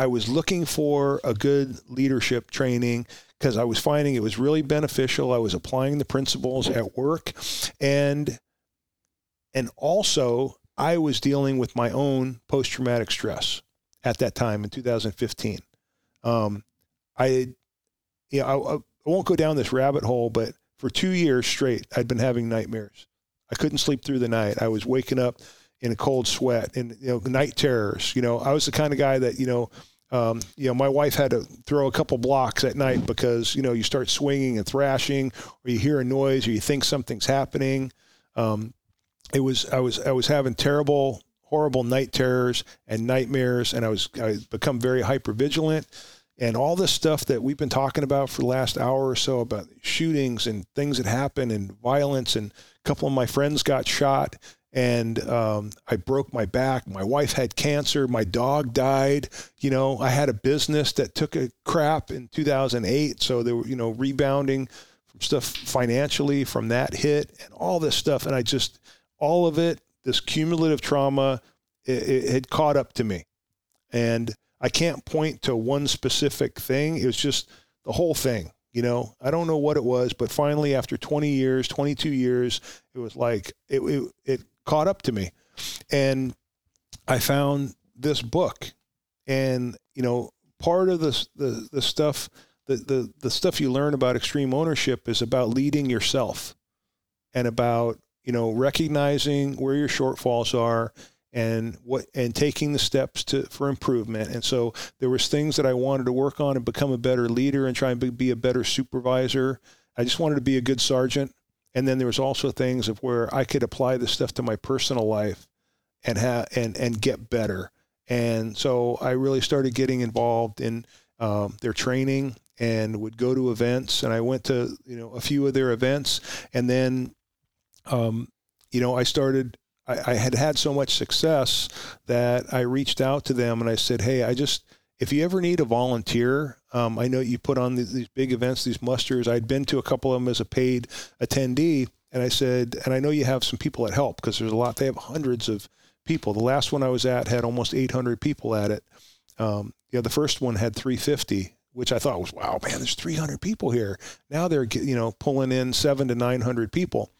I was looking for a good leadership training because I was finding it was really beneficial. I was applying the principles at work and and also I was dealing with my own post traumatic stress at that time in 2015. Um, I, you know, I, I won't go down this rabbit hole, but for two years straight, I'd been having nightmares. I couldn't sleep through the night. I was waking up in a cold sweat and you know night terrors. You know, I was the kind of guy that you know, um, you know, my wife had to throw a couple blocks at night because you know you start swinging and thrashing, or you hear a noise, or you think something's happening. Um, it was I was I was having terrible, horrible night terrors and nightmares, and I was I become very hyper vigilant and all this stuff that we've been talking about for the last hour or so about shootings and things that happen and violence and a couple of my friends got shot and um, I broke my back. My wife had cancer. My dog died. You know, I had a business that took a crap in 2008, so they were you know rebounding from stuff financially from that hit and all this stuff. And I just all of it, this cumulative trauma, it, it had caught up to me, and I can't point to one specific thing. It was just the whole thing. You know, I don't know what it was, but finally, after 20 years, 22 years, it was like it, it, it caught up to me. And I found this book. And, you know, part of the, the, the stuff, the, the, the stuff you learn about extreme ownership is about leading yourself and about, you know, recognizing where your shortfalls are and what and taking the steps to for improvement and so there was things that I wanted to work on and become a better leader and try and be a better supervisor I just wanted to be a good sergeant and then there was also things of where I could apply this stuff to my personal life and have and and get better. And so I really started getting involved in um, their training and would go to events. And I went to you know a few of their events. And then um, you know I started I, I had had so much success that I reached out to them and I said, Hey, I just, if you ever need a volunteer, um, I know you put on these, these, big events, these musters. I'd been to a couple of them as a paid attendee. And I said, and I know you have some people that help because there's a lot, they have hundreds of people. The last one I was at had almost 800 people at it. Um, yeah, the first one had 350, which I thought was, wow, man, there's 300 people here. Now they're, you know, pulling in seven to 900 people.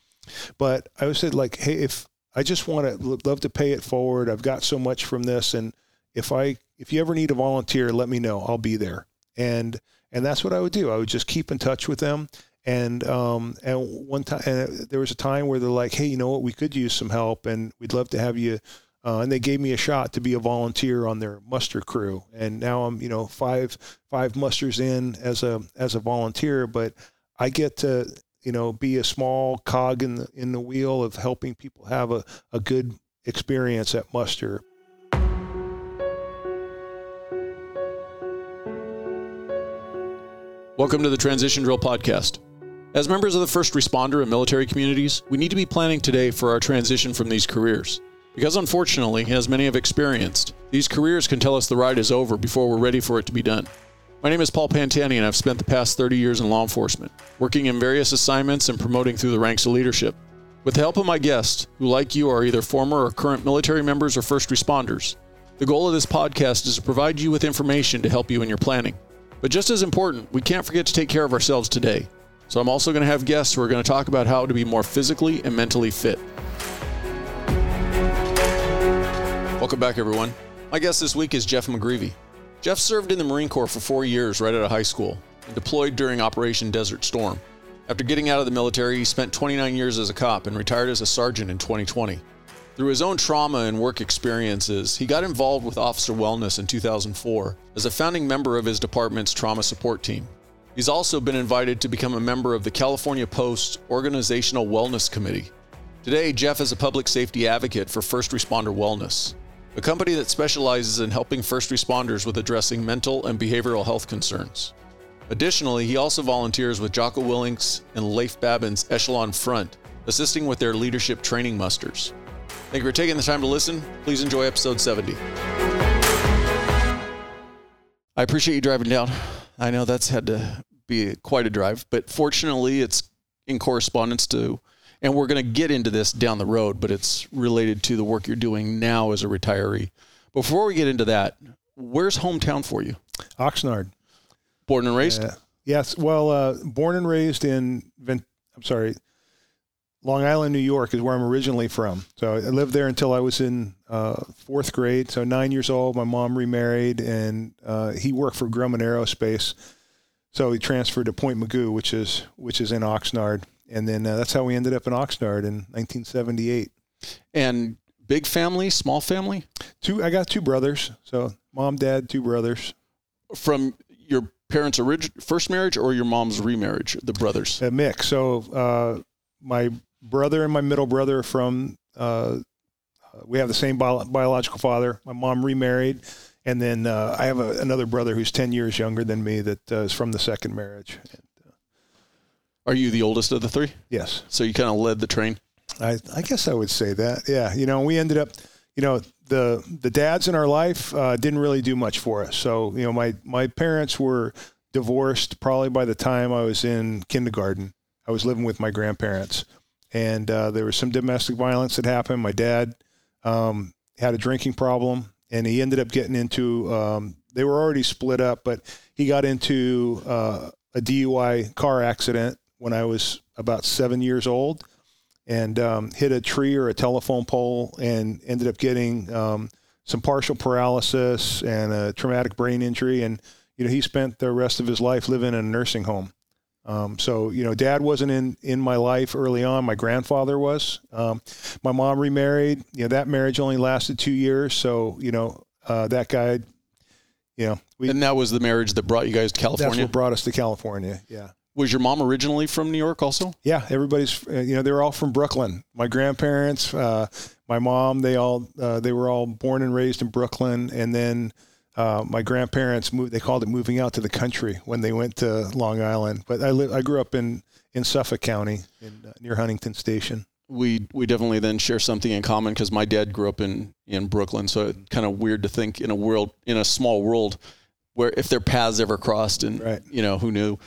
But I said, like, hey, if I just want to love to pay it forward. I've got so much from this, and if I if you ever need a volunteer, let me know. I'll be there. And and that's what I would do. I would just keep in touch with them. And um, and one time, and there was a time where they're like, "Hey, you know what? We could use some help, and we'd love to have you." Uh, and they gave me a shot to be a volunteer on their muster crew. And now I'm, you know, five five musters in as a as a volunteer, but I get to you know, be a small cog in the, in the wheel of helping people have a, a good experience at muster. Welcome to the Transition Drill Podcast. As members of the first responder and military communities, we need to be planning today for our transition from these careers. Because unfortunately, as many have experienced, these careers can tell us the ride is over before we're ready for it to be done. My name is Paul Pantani, and I've spent the past 30 years in law enforcement, working in various assignments and promoting through the ranks of leadership. With the help of my guests, who, like you, are either former or current military members or first responders, the goal of this podcast is to provide you with information to help you in your planning. But just as important, we can't forget to take care of ourselves today. So I'm also going to have guests who are going to talk about how to be more physically and mentally fit. Welcome back, everyone. My guest this week is Jeff McGreevy. Jeff served in the Marine Corps for four years right out of high school and deployed during Operation Desert Storm. After getting out of the military, he spent 29 years as a cop and retired as a sergeant in 2020. Through his own trauma and work experiences, he got involved with officer wellness in 2004 as a founding member of his department's trauma support team. He's also been invited to become a member of the California Post Organizational Wellness Committee. Today, Jeff is a public safety advocate for first responder wellness a company that specializes in helping first responders with addressing mental and behavioral health concerns. Additionally, he also volunteers with Jocko Willink's and Leif Babin's Echelon Front, assisting with their leadership training musters. Thank you for taking the time to listen. Please enjoy episode 70. I appreciate you driving down. I know that's had to be quite a drive, but fortunately, it's in correspondence to and we're going to get into this down the road, but it's related to the work you're doing now as a retiree. Before we get into that, Where's hometown for you? Oxnard. Born and raised? Yeah. Yes. Well, uh, born and raised in, I'm sorry, Long Island, New York is where I'm originally from. So I lived there until I was in uh, fourth grade. So nine years old, my mom remarried, and uh, he worked for Grumman Aerospace. So he transferred to Point Mugu, which is which is in Oxnard, and then uh, that's how we ended up in Oxnard in 1978. And big family, small family? Two. I got two brothers. So mom, dad, two brothers. From your parents' orig- first marriage or your mom's remarriage, the brothers? A mix. So uh, my brother and my middle brother from uh, we have the same bio- biological father. My mom remarried, and then uh, I have a, another brother who's ten years younger than me that uh, is from the second marriage. Are you the oldest of the three? Yes. So you kind of led the train. I, I guess I would say that. Yeah. You know, we ended up, you know, the the dads in our life uh, didn't really do much for us. So you know, my my parents were divorced probably by the time I was in kindergarten. I was living with my grandparents, and uh, there was some domestic violence that happened. My dad um, had a drinking problem, and he ended up getting into. Um, they were already split up, but he got into uh, a DUI car accident when I was about seven years old, and um, hit a tree or a telephone pole, and ended up getting um, some partial paralysis and a traumatic brain injury, and you know he spent the rest of his life living in a nursing home. Um, so you know, Dad wasn't in in my life early on. My grandfather was. Um, my mom remarried. You know, that marriage only lasted two years. So you know, uh, that guy. You know, we, and that was the marriage that brought you guys to California. That's what brought us to California. Yeah. Was your mom originally from New York also? Yeah, everybody's uh, you know they were all from Brooklyn. My grandparents, uh, my mom, they all uh, they were all born and raised in Brooklyn, and then uh, my grandparents moved. They called it moving out to the country when they went to Long Island. But I live. I grew up in in Suffolk County, in, uh, near Huntington Station. We we definitely then share something in common because my dad grew up in in Brooklyn, so it's kind of weird to think in a world in a small world where if their paths ever crossed, and right. you know who knew.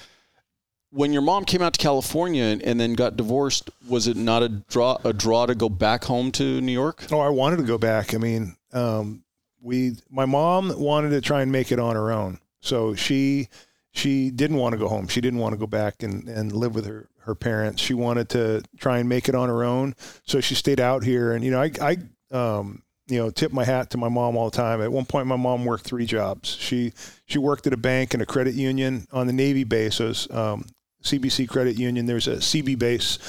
When your mom came out to California and, and then got divorced, was it not a draw a draw to go back home to New York? Oh, I wanted to go back. I mean, um, we my mom wanted to try and make it on her own. So she she didn't want to go home. She didn't want to go back and, and live with her, her parents. She wanted to try and make it on her own. So she stayed out here. And, you know, I, I um, you know, tip my hat to my mom all the time. At one point, my mom worked three jobs. She, she worked at a bank and a credit union on the Navy bases, um, CBC Credit Union. There's a CB base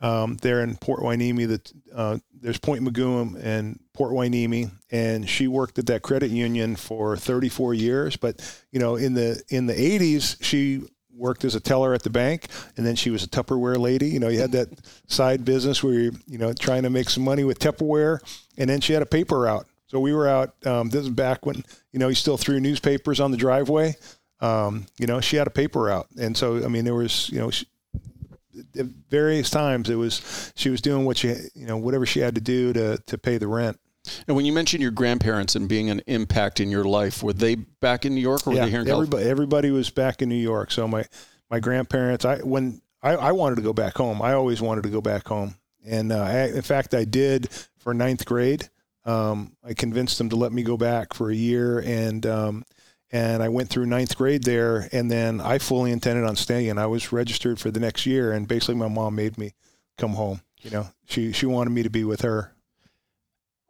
um, there in Port Hueneme. That uh, there's Point Mugu and Port Hueneme, and she worked at that credit union for 34 years. But you know, in the in the 80s, she worked as a teller at the bank, and then she was a Tupperware lady. You know, you had that side business where you you know trying to make some money with Tupperware, and then she had a paper route. So we were out. Um, this is back when you know you still threw newspapers on the driveway. Um, you know, she had a paper route, and so I mean, there was you know. She, at various times it was she was doing what she you know whatever she had to do to to pay the rent and when you mentioned your grandparents and being an impact in your life, were they back in New York or were they here in everybody, California? Everybody was back in New York. So my, my grandparents, I when I, I wanted to go back home. I always wanted to go back home. And uh, I, in fact, I did for ninth grade. Um, I convinced them to let me go back for a year, and um, and I went through ninth grade there. And then I fully intended on staying. I was registered for the next year, and basically my mom made me come home. You know, she she wanted me to be with her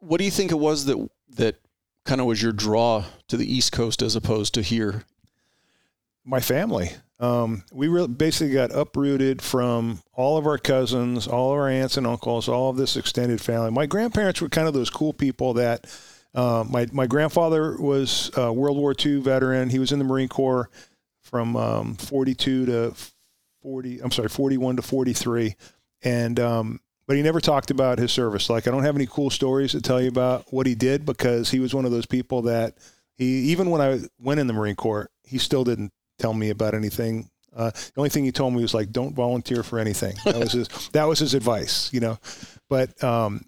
what do you think it was that that kind of was your draw to the East Coast as opposed to here? My family. Um, we really basically got uprooted from all of our cousins, all of our aunts and uncles, all of this extended family. My grandparents were kind of those cool people that. Uh, my my grandfather was a World War II veteran. He was in the Marine Corps from um, 42 to 40. I'm sorry, 41 to 43, and um, but he never talked about his service. Like I don't have any cool stories to tell you about what he did because he was one of those people that he even when I went in the Marine Corps, he still didn't tell me about anything. Uh, the only thing he told me was like, "Don't volunteer for anything." That was his. that was his advice, you know. But um,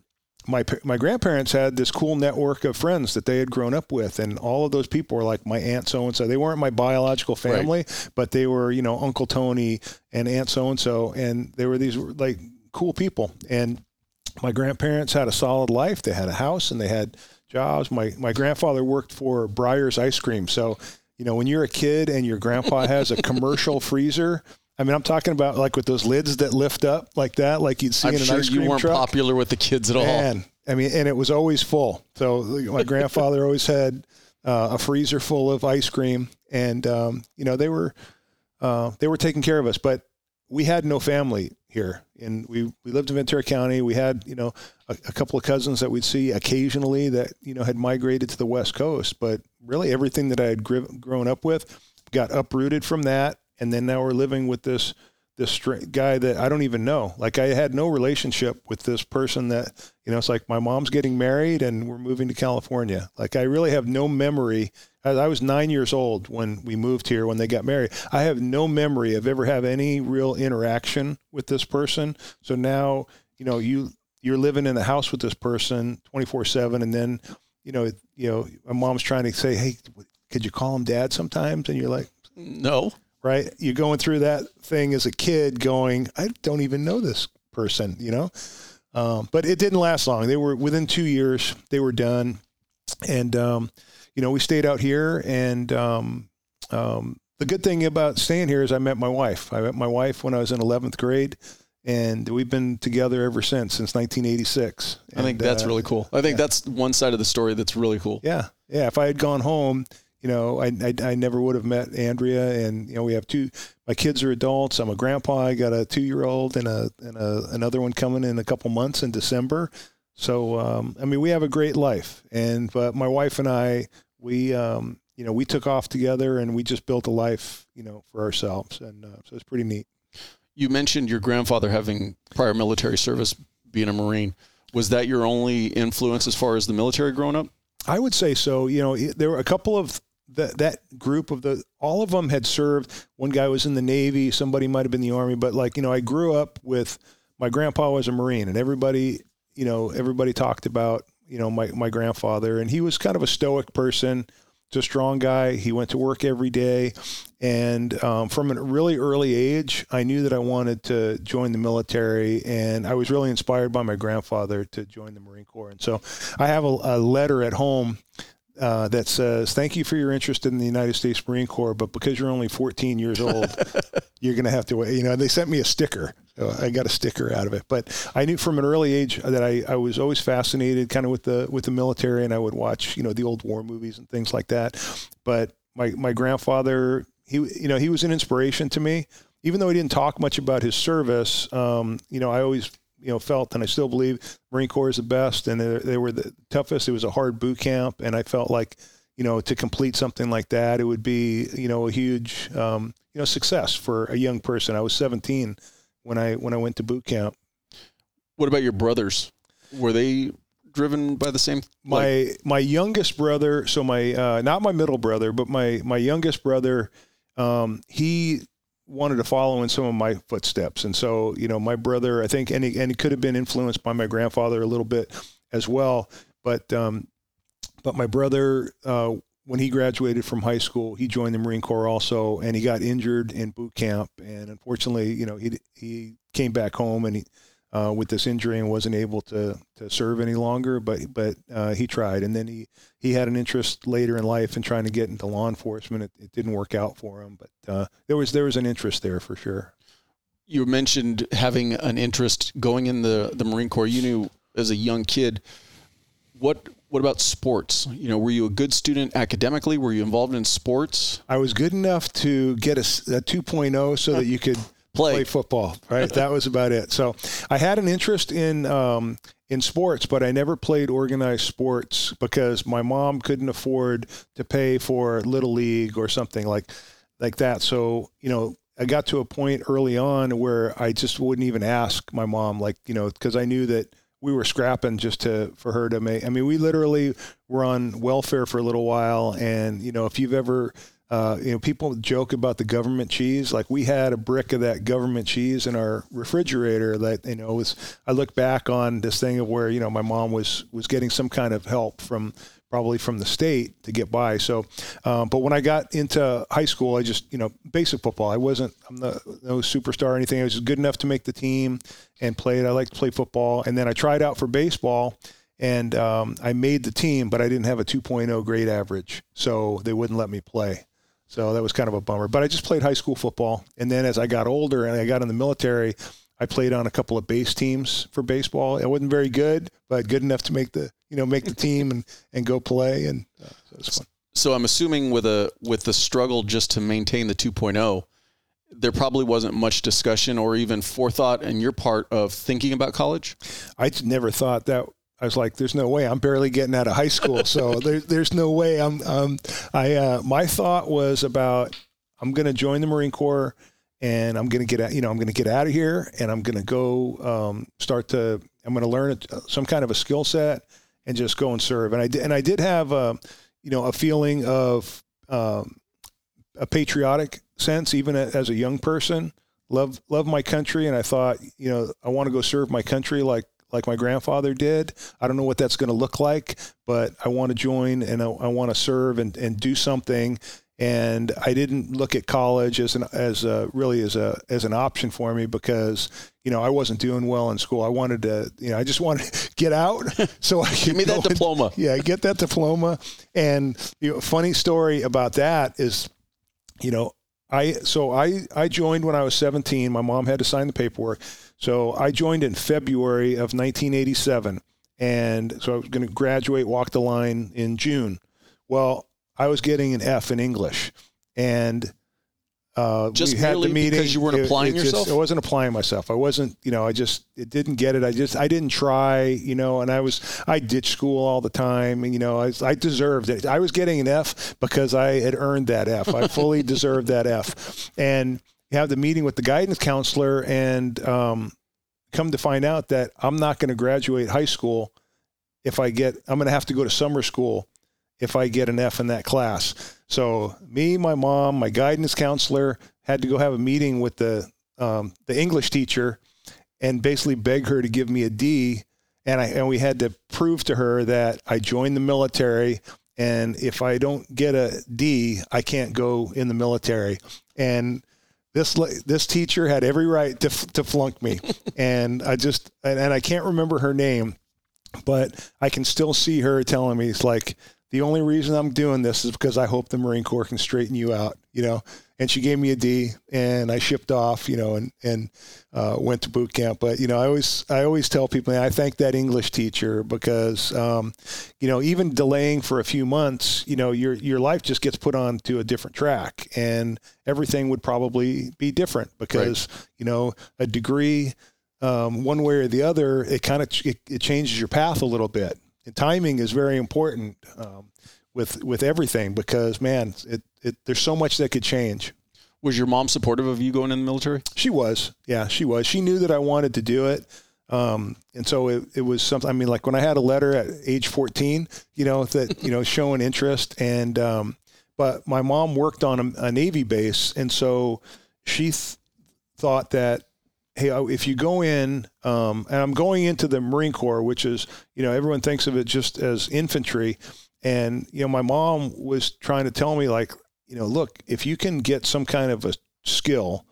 my my grandparents had this cool network of friends that they had grown up with, and all of those people were like my aunt so and so. They weren't my biological family, right. but they were you know Uncle Tony and Aunt so and so, and they were these like cool people. And my grandparents had a solid life. They had a house and they had jobs. My my grandfather worked for Breyers Ice Cream, so you know when you're a kid and your grandpa has a commercial freezer. I mean, I'm talking about like with those lids that lift up like that, like you'd see I'm in an sure ice cream you weren't truck. popular with the kids at all. Man, I mean, and it was always full. So my grandfather always had uh, a freezer full of ice cream, and um, you know they were uh, they were taking care of us. But we had no family here, and we we lived in Ventura County. We had you know a, a couple of cousins that we'd see occasionally that you know had migrated to the West Coast, but really everything that I had gri- grown up with got uprooted from that, and then now we're living with this this guy that I don't even know. Like I had no relationship with this person that, you know, it's like my mom's getting married and we're moving to California. Like I really have no memory. I, I was nine years old when we moved here, when they got married. I have no memory of ever have any real interaction with this person. So now, you know, you, you're living in the house with this person 24 seven. And then, you know, you know, my mom's trying to say, Hey, could you call him dad sometimes? And you're like, No. Right? You're going through that thing as a kid, going, I don't even know this person, you know. Um, but it didn't last long. They were within two years, they were done, and um, you know we stayed out here. And um, um, the good thing about staying here is I met my wife. I met my wife when I was in 11th grade, and we've been together ever since since 1986. I think that's uh, really cool. I think that's one side of the story that's really cool. yeah, yeah. If I had gone home, you know, I, I, I never would have met Andrea. And you know, we have two. My kids are adults. I'm a grandpa. I got a two year old and a and a, another one coming in a couple months in December. So um, I mean, we have a great life. And but my wife and I, we um, you know, we took off together and we just built a life, you know, for ourselves. And uh, so it's pretty neat. You mentioned your grandfather having prior military service, being a Marine. Was that your only influence as far as the military growing up? I would say so. You know, there were a couple of that that group of the all of them had served. One guy was in the Navy, somebody might have been the Army, but like you know, I grew up with my grandpa was a Marine, and everybody you know everybody talked about you know my my grandfather, and he was kind of a stoic person. Just a strong guy. He went to work every day, and um, from a really early age, I knew that I wanted to join the military, and I was really inspired by my grandfather to join the Marine Corps. And so, I have a, a letter at home uh, that says, "Thank you for your interest in the United States Marine Corps, but because you're only 14 years old, you're going to have to wait." You know, they sent me a sticker. So I got a sticker out of it, but I knew from an early age that I, I was always fascinated, kind of with the with the military, and I would watch, you know, the old war movies and things like that. But my my grandfather, he you know, he was an inspiration to me, even though he didn't talk much about his service. Um, you know, I always you know felt and I still believe Marine Corps is the best and they, they were the toughest. It was a hard boot camp, and I felt like you know to complete something like that, it would be you know a huge um, you know success for a young person. I was 17 when I when I went to boot camp. What about your brothers? Were they driven by the same? My my youngest brother, so my uh, not my middle brother, but my my youngest brother, um, he wanted to follow in some of my footsteps, and so you know my brother, I think, and he, and he could have been influenced by my grandfather a little bit as well, but um, but my brother. Uh, when he graduated from high school, he joined the Marine Corps also, and he got injured in boot camp. And unfortunately, you know, he he came back home and he uh, with this injury and wasn't able to to serve any longer. But but uh, he tried, and then he he had an interest later in life in trying to get into law enforcement. It, it didn't work out for him, but uh, there was there was an interest there for sure. You mentioned having an interest going in the the Marine Corps. You knew as a young kid. What what about sports? You know, were you a good student academically? Were you involved in sports? I was good enough to get a, a 2.0 so that you could Play. play football. Right, that was about it. So I had an interest in um, in sports, but I never played organized sports because my mom couldn't afford to pay for little league or something like like that. So you know, I got to a point early on where I just wouldn't even ask my mom, like you know, because I knew that we were scrapping just to for her to make. I mean, we literally were on welfare for a little while, and you know, if you've ever uh, you know, people joke about the government cheese. Like we had a brick of that government cheese in our refrigerator. That you know was. I look back on this thing of where you know my mom was was getting some kind of help from probably from the state to get by. So, um, but when I got into high school, I just you know basic football. I wasn't I'm the, no superstar or anything. I was just good enough to make the team and played. I liked to play football, and then I tried out for baseball. and um, I made the team, but I didn't have a 2.0 grade average, so they wouldn't let me play. So that was kind of a bummer. But I just played high school football, and then as I got older and I got in the military, I played on a couple of base teams for baseball. I wasn't very good, but good enough to make the you know make the team and and go play, and uh, so it was fun. So I'm assuming with a with the struggle just to maintain the 2.0, there probably wasn't much discussion or even forethought in your part of thinking about college. I never thought that. I was like, "There's no way. I'm barely getting out of high school, so there, there's no way." I'm. Um, I. Uh, my thought was about I'm going to join the Marine Corps, and I'm going to get out. You know, I'm going to get out of here, and I'm going to go um, start to. I'm going to learn some kind of a skill set, and just go and serve. And I did. And I did have. Uh, you know, a feeling of um, a patriotic sense, even as a young person. Love love my country, and I thought, you know, I want to go serve my country like like my grandfather did. I don't know what that's going to look like, but I want to join and I, I want to serve and, and do something and I didn't look at college as an as a, really as a as an option for me because you know I wasn't doing well in school. I wanted to you know I just wanted to get out so I could give me that diploma. And, yeah, get that diploma. And you know, funny story about that is, you know, I so I I joined when I was 17. My mom had to sign the paperwork, so I joined in February of 1987, and so I was going to graduate, walk the line in June. Well, I was getting an F in English, and uh, just we had the meeting because you weren't applying it, it yourself. Just, I wasn't applying myself. I wasn't, you know, I just it didn't get it. I just I didn't try, you know, and I was I ditched school all the time, and you know, I, I deserved it. I was getting an F because I had earned that F. I fully deserved that F, and have the meeting with the guidance counselor, and um, come to find out that I'm not going to graduate high school if I get. I'm going to have to go to summer school if I get an F in that class. So me, my mom, my guidance counselor had to go have a meeting with the um, the English teacher and basically beg her to give me a D. And I and we had to prove to her that I joined the military and if I don't get a D, I can't go in the military. And this this teacher had every right to to flunk me, and I just and, and I can't remember her name, but I can still see her telling me it's like the only reason I'm doing this is because I hope the Marine Corps can straighten you out, you know. And she gave me a D, and I shipped off, you know, and and uh, went to boot camp. But you know, I always I always tell people I thank that English teacher because, um, you know, even delaying for a few months, you know, your your life just gets put on to a different track, and everything would probably be different because right. you know a degree, um, one way or the other, it kind of it, it changes your path a little bit and timing is very important um, with with everything because man, it, it there's so much that could change. Was your mom supportive of you going in the military? She was. Yeah, she was. She knew that I wanted to do it. Um, and so it, it was something, I mean, like when I had a letter at age 14, you know, that, you know, showing interest and, um, but my mom worked on a, a Navy base. And so she th- thought that hey, oh, if you go in, um, and I'm going into the Marine Corps, which is, you know, everyone thinks of it just as infantry. And, you know, my mom was trying to tell me, like, you know, look, if you can get some kind of a skill,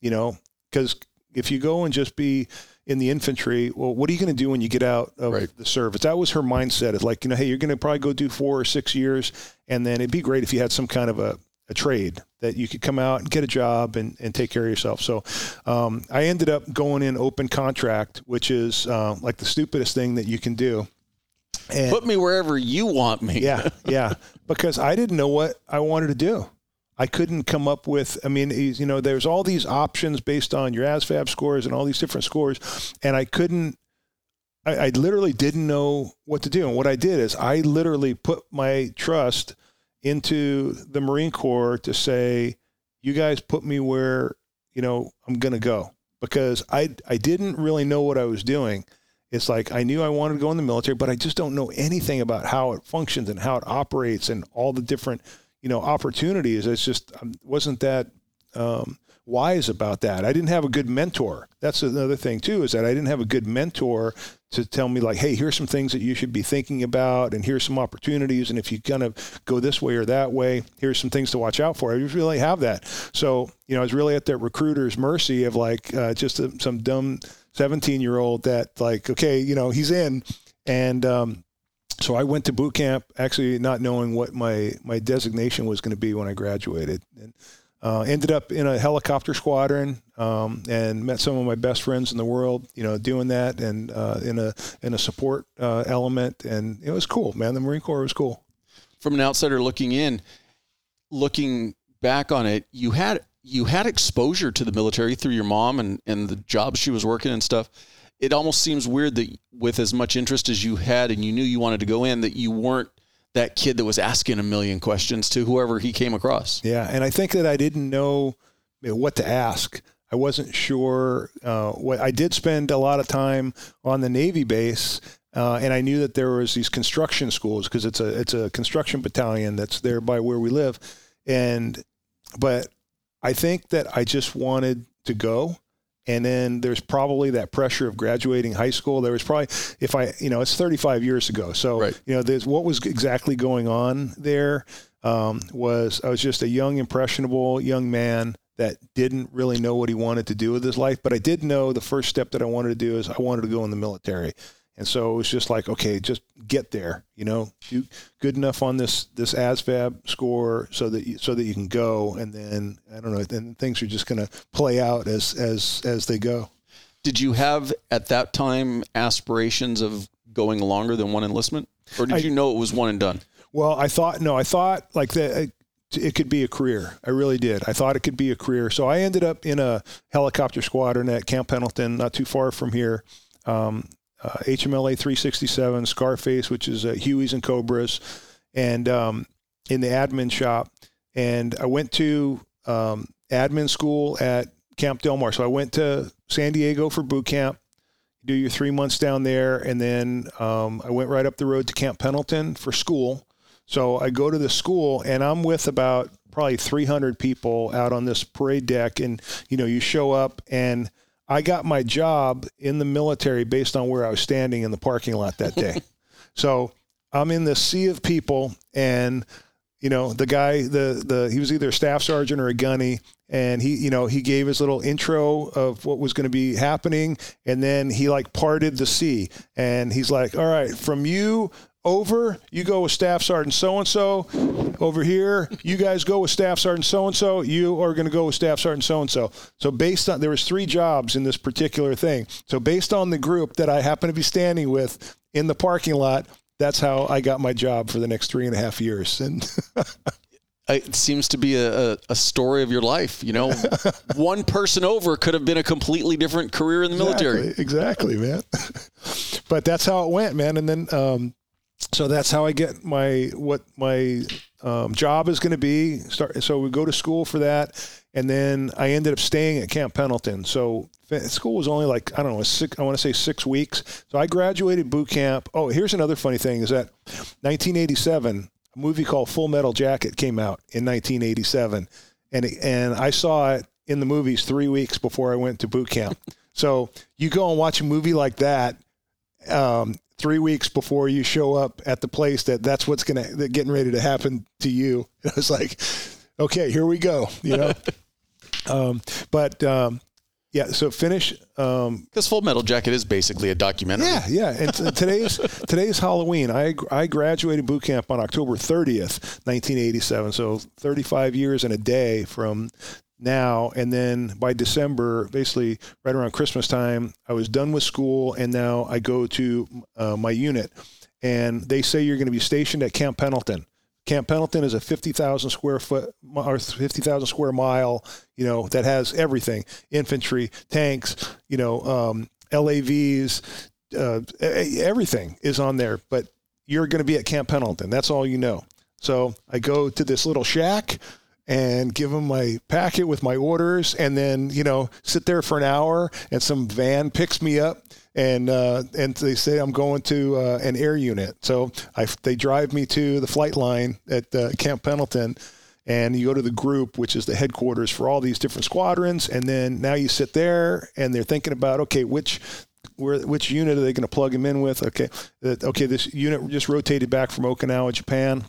you know, because if you go and just be in the infantry, well, what are you going to do when you get out of right. the service? That was her mindset. It's like, you know, hey, you're going to probably go do four or six years, and then it'd be great if you had some kind of a, a trade that you could come out and get a job and, and take care of yourself. So um, I ended up going in open contract, which is uh, like the stupidest thing that you can do. And Put me wherever you want me. yeah, yeah. Because I didn't know what I wanted to do. I couldn't come up with. I mean, you know, there's all these options based on your ASVAB scores and all these different scores, and I couldn't. I, I literally didn't know what to do. And what I did is I literally put my trust into the Marine Corps to say, you guys put me where, you know, I'm going to go because I, I didn't really know what I was doing. It's like I knew I wanted to go in the military, but I just don't know anything about how it functions and how it operates and all the different, you know, opportunities. It's just I um, wasn't that um, wise about that. I didn't have a good mentor. That's another thing too, is that I didn't have a good mentor to tell me like, hey, here's some things that you should be thinking about, and here's some opportunities, and if you kind of go this way or that way, here's some things to watch out for. I didn't really have that, so you know, I was really at that recruiter's mercy of like uh, just a, some dumb 17 year old that like, okay, you know, he's in, And um, so I went to boot camp actually not knowing what my my designation was going to be when I graduated. And uh, ended up in a helicopter squadron um, and met some of my best friends in the world. You know, doing that and uh, in a in a support uh, element, and it was cool, man. The Marine Corps was cool. From an outsider looking in, looking back on it, you had you had exposure to the military through your mom and and the jobs she was working and stuff. It almost seems weird that with as much interest as you had and you knew you wanted to go in, that you weren't that kid that was asking a million questions to whoever he came across. Yeah, and I think that I didn't know, what to ask. I wasn't sure uh, what. I did spend a lot of time on the Navy base, uh, and I knew that there was these construction schools because it's a it's a construction battalion that's there by where we live, and but I think that I just wanted to go and then there's probably that pressure of graduating high school. There was probably, if I, you know, it's 35 years ago. So, right. you know, there's what was exactly going on there um, was I was just a young, impressionable young man that didn't really know what he wanted to do with his life. But I did know the first step that I wanted to do is I wanted to go in the military. And so it was just like, okay, just get there, you know, do good enough on this this ASVAB score so that you, so that you can go, and then I don't know, then things are just going to play out as as as they go. Did you have at that time aspirations of going longer than one enlistment, or did I, you know it was one and done? Well, I thought no, I thought like that it could be a career. I really did. I thought it could be a career. So I ended up in a helicopter squadron at Camp Pendleton, not too far from here. Um, uh, HMLA 367, Scarface, which is uh, Hueys and Cobras, and um, in the admin shop. And I went to um, admin school at Camp Del Mar. So I went to San Diego for boot camp, do your three months down there, and then um, I went right up the road to Camp Pendleton for school. So I go to the school, and I'm with about probably 300 people out on this parade deck, and you know, you show up and I got my job in the military based on where I was standing in the parking lot that day. so I'm in this sea of people, and you know the guy, the the he was either a staff sergeant or a gunny, and he you know he gave his little intro of what was going to be happening, and then he like parted the sea, and he's like, all right, from you over, you go with Staff Sergeant so and so. Over here, you guys go with Staff Sergeant so and so. You are going to go with Staff Sergeant so and so. So based on there was three jobs in this particular thing. So based on the group that I happen to be standing with in the parking lot, that's how I got my job for the next three and a half years. And it seems to be a, a, story of your life. You know, one person over could have been a completely different career in the military. Exactly, exactly man. but that's how it went, man. And then um, so that's how I get my what my um, job is going to be. Start so we go to school for that, and then I ended up staying at Camp Pendleton. So school was only like I don't know six. I want to say six weeks. So I graduated boot camp. Oh, here's another funny thing: is that 1987, a movie called Full Metal Jacket came out in 1987, and and I saw it in the movies three weeks before I went to boot camp. so you go and watch a movie like that. Um, three weeks before you show up at the place that that's what's gonna that getting ready to happen to you. I was like, okay, here we go. You know, um, but um, yeah. So finish because um, Full Metal Jacket is basically a documentary. Yeah, yeah. And today's today's Halloween. I I graduated boot camp on October 30th, 1987. So 35 years and a day from now and then by december basically right around christmas time i was done with school and now i go to uh, my unit. And they say you're going to be stationed at camp pendleton. Camp pendleton is a 50000 square foot or 50000 square mile you know that has everything. Infantry tanks you know um, lavs uh, everything is on there but you're going to be at camp pendleton. That's all you know. So i go to this little shack and give them my packet with my orders and then you know sit there for an hour and some van picks me up and uh, and they say I'm going to uh, an air unit. So I, they drive me to the flight line at uh, Camp Pendleton and you go to the group which is the headquarters for all these different squadrons and then now you sit there and they're thinking about okay which where, which unit are they going to plug him in with? Okay okay this unit just rotated back from Okinawa Japan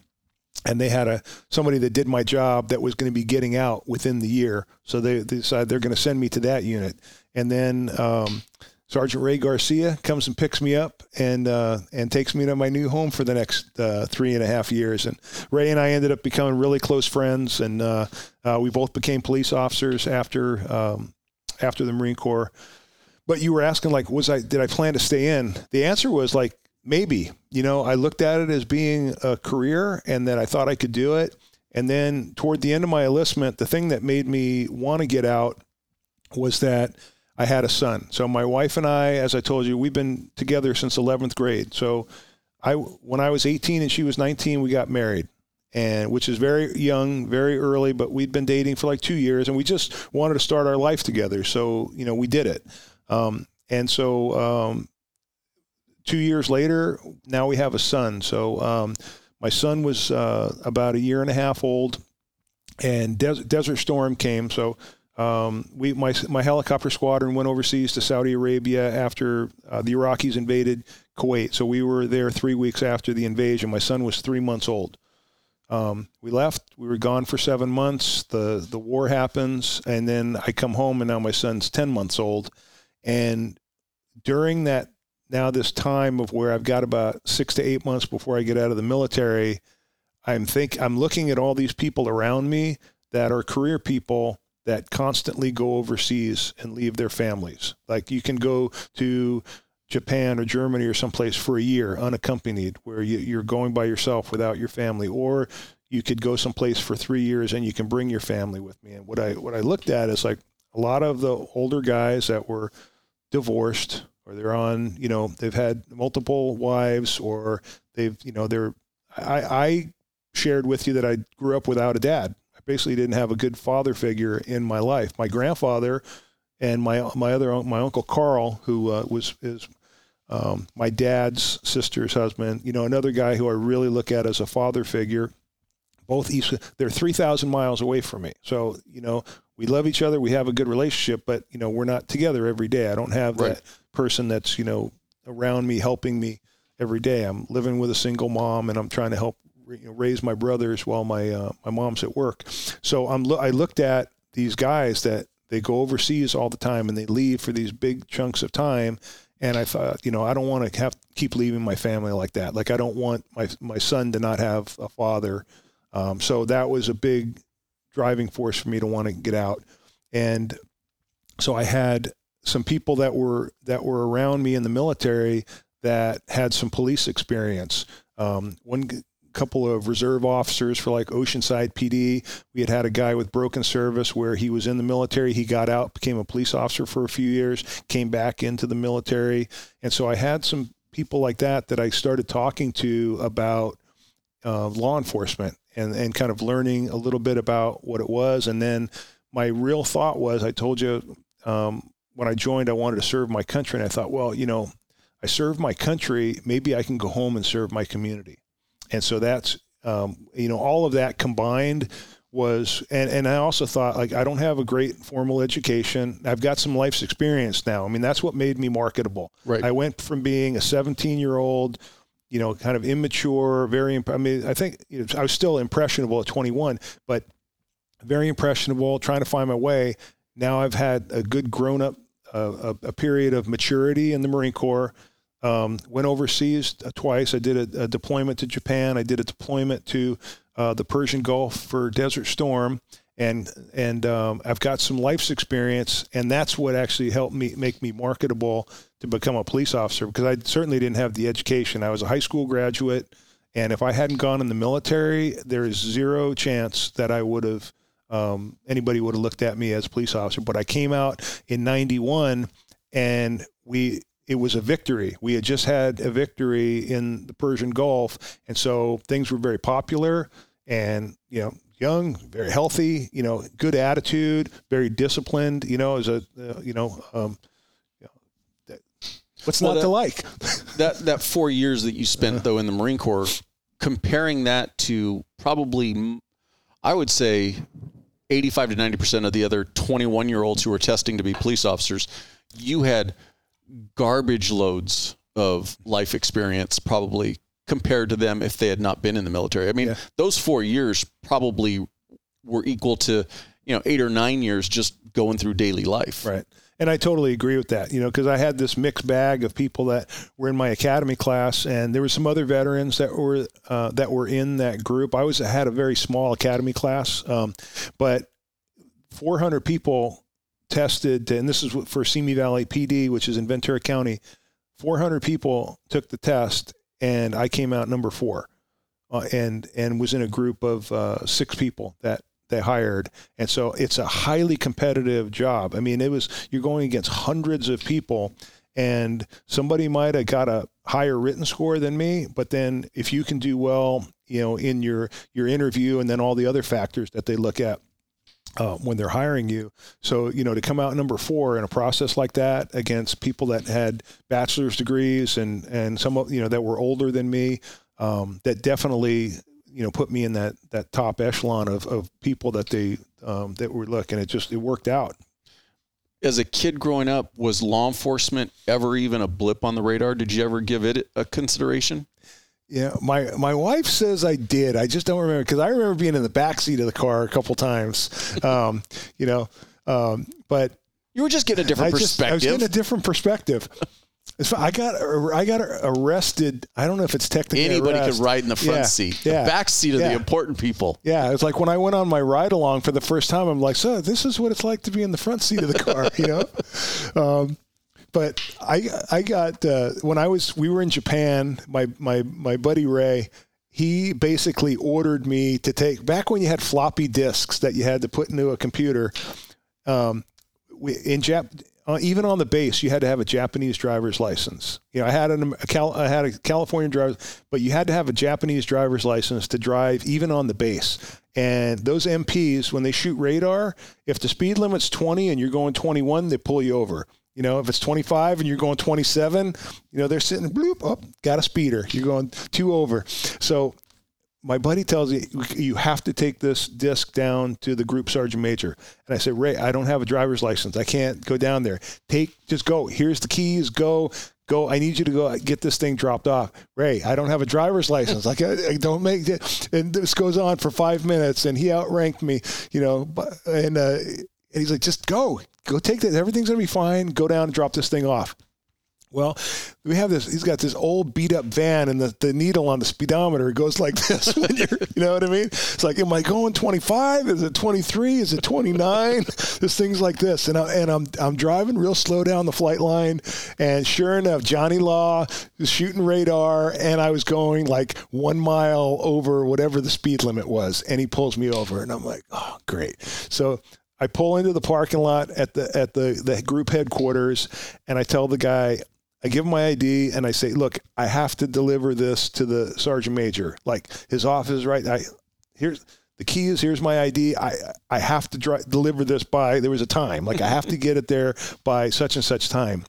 and they had a somebody that did my job that was going to be getting out within the year. So they, they decided they're going to send me to that unit, and then um, Sergeant Ray Garcia comes and picks me up and uh, and takes me to my new home for the next uh, three and a half years. And Ray and I ended up becoming really close friends, and uh, uh we both became police officers after um, after the Marine Corps. But you were asking like, was I did I plan to stay in? The answer was like maybe. You know, I looked at it as being a career, and that I thought I could do it. And then toward the end of my enlistment, the thing that made me want to get out was that I had a son. So my wife and I, as I told you, we've been together since 11th grade. So I, when I was 18 and she was 19, we got married and which is very young, very early, but we'd been dating for like two years and we just wanted to start our life together. So, you know, we did it. Um, and so, um, two years later, now we have a son. So, um, my son was uh, about a year and a half old and Des- Desert Storm came. So, um, we my my helicopter squadron went overseas to Saudi Arabia after uh, the Iraqis invaded Kuwait. So we were there three weeks after the invasion. My son was three months old. Um, we left. We were gone for seven months. the The war happens, and then I come home, and now my son's ten months old. And during that now this time of where I've got about six to eight months before I get out of the military, I'm think I'm looking at all these people around me that are career people that constantly go overseas and leave their families. Like you can go to Japan or Germany or someplace for a year unaccompanied, where you, are going by yourself without your family, or you could go someplace for three years and you can bring your family with me. And what I what I looked at is like a lot of the older guys that were divorced or they're on, you know, they've had multiple wives or they've, you know, they're. I, I shared with you that I grew up without a dad I basically didn't have a good father figure in my life. My grandfather and my my other my uncle Carl, who uh, was is um, my dad's sister's husband. You know, another guy who I really look at as a father figure. Both east, they're three thousand miles away from me. So you know, we love each other. We have a good relationship, but you know, we're not together every day. I don't have right. that person that's you know around me helping me every day. I'm living with a single mom, and I'm trying to help you know, raise my brothers while my uh, my mom's at work. So I'm lo- I looked at these guys that they go overseas all the time and they leave for these big chunks of time. And I thought, you know, I don't want to have keep leaving my family like that. Like I don't want my my son to not have a father. Um, so that was a big driving force for me to want to get out. And so I had some people that were that were around me in the military that had some police experience. Um, one couple of reserve officers for like Oceanside PD. We had had a guy with broken service where he was in the military. He got out, became a police officer for a few years, came back into the military. And so I had some people like that that I started talking to about uh, law enforcement and, and kind of learning a little bit about what it was. And then my real thought was I told you um, when I joined, I wanted to serve my country. And I thought, well, you know, I serve my country, maybe I can go home and serve my community. And so that's, um, you know, all of that combined was, and, and I also thought, like, I don't have a great formal education. I've got some life's experience now. I mean, that's what made me marketable. Right. I went from being a 17 year old, you know, kind of immature, very, I mean, I think you know, I was still impressionable at 21, but very impressionable, trying to find my way. Now I've had a good grown up, uh, a, a period of maturity in the Marine Corps um, went overseas uh, twice. I did a, a, deployment to Japan. I did a deployment to uh, the Persian Gulf for Desert Storm, and and um, I've got some life's experience, and that's what actually helped me make me marketable to become a police officer because I certainly didn't have the education. I was a high school graduate, and if I hadn't gone in the military, there is zero chance that I would have. Um, anybody would have looked at me as a police officer, but I came out in '91, and we it was a victory. We had just had a victory in the Persian Gulf, and so things were very popular and you know young, very healthy, you know, good attitude, very disciplined. You know, as a uh, you know, um, what's well, not that, to like? that that four years that you spent though in the Marine Corps, comparing that to probably, I would say. 85 to 90% of the other 21 year olds who were testing to be police officers, you had garbage loads of life experience probably compared to them if they had not been in the military. I mean, yeah. those four years probably were equal to you know, eight or nine years just going through daily life. Right. And I totally agree with that, you know, because I had this mixed bag of people that were in my academy class, and there were some other veterans that were uh, that were in that group. I was had a very small academy class, um, but 400 people tested, and this is for Simi Valley PD, which is in Ventura County. 400 people took the test, and I came out number four, uh, and and was in a group of uh, six people that they hired. And so it's a highly competitive job. I mean, it was you're going against hundreds of people and somebody might have got a higher written score than me, but then if you can do well, you know, in your your interview and then all the other factors that they look at uh, when they're hiring you. So, you know, to come out number four in a process like that against people that had bachelor's degrees and, and some, you know, that were older than me, um, that definitely you know, put me in that that top echelon of, of people that they um, that were looking. It just it worked out. As a kid growing up, was law enforcement ever even a blip on the radar? Did you ever give it a consideration? Yeah, my my wife says I did. I just don't remember because I remember being in the back seat of the car a couple times. Um, you know, um, but you were just getting a different I perspective. Just, I was getting a different perspective. I got I got arrested. I don't know if it's technically anybody arrest. could ride in the front yeah, seat. Yeah, the back seat are yeah. the important people. Yeah, it's like when I went on my ride along for the first time. I'm like, so this is what it's like to be in the front seat of the car, you know. Um, but I I got uh, when I was we were in Japan. My my my buddy Ray. He basically ordered me to take back when you had floppy disks that you had to put into a computer. Um, we, in Jap, uh, even on the base, you had to have a Japanese driver's license. You know, I had an, a Cal, I had a California driver, but you had to have a Japanese driver's license to drive even on the base. And those MPs, when they shoot radar, if the speed limit's 20 and you're going 21, they pull you over. You know, if it's 25 and you're going 27, you know, they're sitting, bloop, up, got a speeder. You're going two over. So my buddy tells you you have to take this disc down to the group sergeant major. And i said ray i don't have a driver's license. I can't go down there. Take just go. Here's the keys. Go go. I need you to go get this thing dropped off. Ray i don't have a driver's license. Like I, I don't make it. And this goes on for five minutes and he outranked me you know and uh, and he's like just go. Go take that. Everything's gonna be fine. Go down and drop this thing off well, we have this. He's got this old beat up van, and the, the needle on the speedometer goes like this. When you're, you know what I mean? It's like, am I going 25? Is it 23? Is it 29? this thing's like this, and I, and I'm I'm driving real slow down the flight line, and sure enough, Johnny Law is shooting radar, and I was going like one mile over whatever the speed limit was, and he pulls me over, and I'm like, oh, great. So I pull into the parking lot at the at the the group headquarters, and I tell the guy, I give him my ID and I say, look, I have to deliver this to the sergeant major. Like his office right. I here's the key is Here's my ID. I I have to deliver this by. There was a time. Like I have to get it there by such and such time.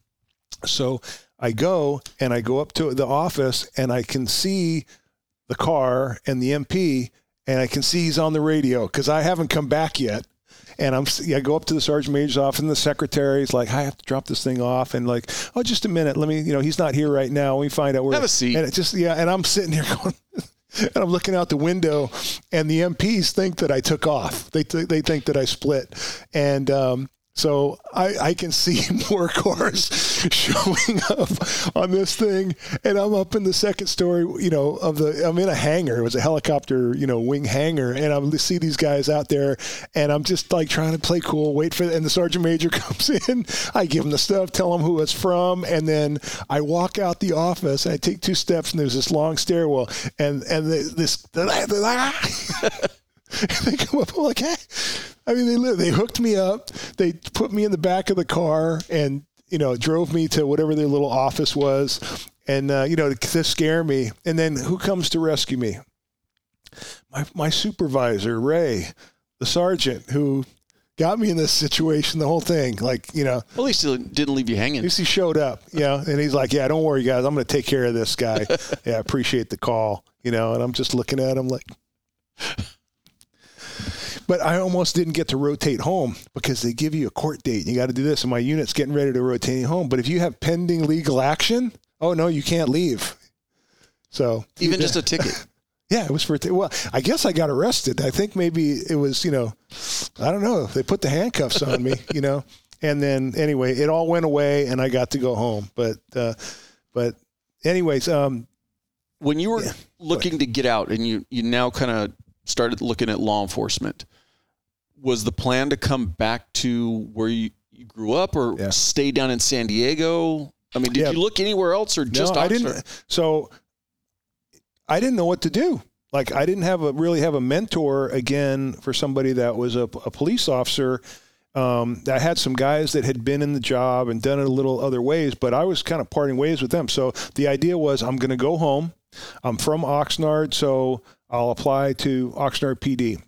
So I go and I go up to the office and I can see the car and the MP and I can see he's on the radio because I haven't come back yet. And I'm, I go up to the sergeant major's office, and the secretary's like, I have to drop this thing off. And like, oh, just a minute. Let me, you know, he's not here right now. Me find out where. Have a seat. And it just, yeah. And I'm sitting here going, and I'm looking out the window, and the MPs think that I took off. They, th- they think that I split. And, um, so I, I can see more cars showing up on this thing, and I'm up in the second story, you know, of the. I'm in a hangar. It was a helicopter, you know, wing hangar, and I'm see these guys out there, and I'm just like trying to play cool, wait for, and the sergeant major comes in. I give him the stuff, tell him who it's from, and then I walk out the office. And I take two steps, and there's this long stairwell, and and the, this. they come up. I'm like, hey. I mean, they they hooked me up. They put me in the back of the car and you know drove me to whatever their little office was, and uh, you know to, scare me. And then who comes to rescue me? My my supervisor Ray, the sergeant who got me in this situation, the whole thing. Like, you know. Well, at least he didn't leave you hanging. At least he showed up, you know, and he's like, yeah, don't worry, guys. I'm going to take care of this guy. yeah, I appreciate the call, you know, and I'm just looking at him like, but I almost didn't get to rotate home because they give you a court date. You got to do this, and my unit's getting ready to rotate home. But if you have pending legal action, oh no, you can't leave. So even just a ticket. Yeah, it was for well. I guess I got arrested. I think maybe it was you know, I don't know. They put the handcuffs on me, you know, and then anyway, it all went away, and I got to go home. But uh, but anyways, um, when you were yeah, looking to get out, and you you now kind of started looking at law enforcement, was the plan to come back to where you, you grew up, or yeah. stay down in San Diego? I mean, did yeah. you look anywhere else, or just no, I didn't. So I didn't know what to do. Like I didn't have a really have a mentor again for somebody that was a, a police officer. Um, I had some guys that had been in the job and done it a little other ways, but I was kind of parting ways with them. So the idea was I'm going to go home. I'm from Oxnard, so I'll apply to Oxnard PD.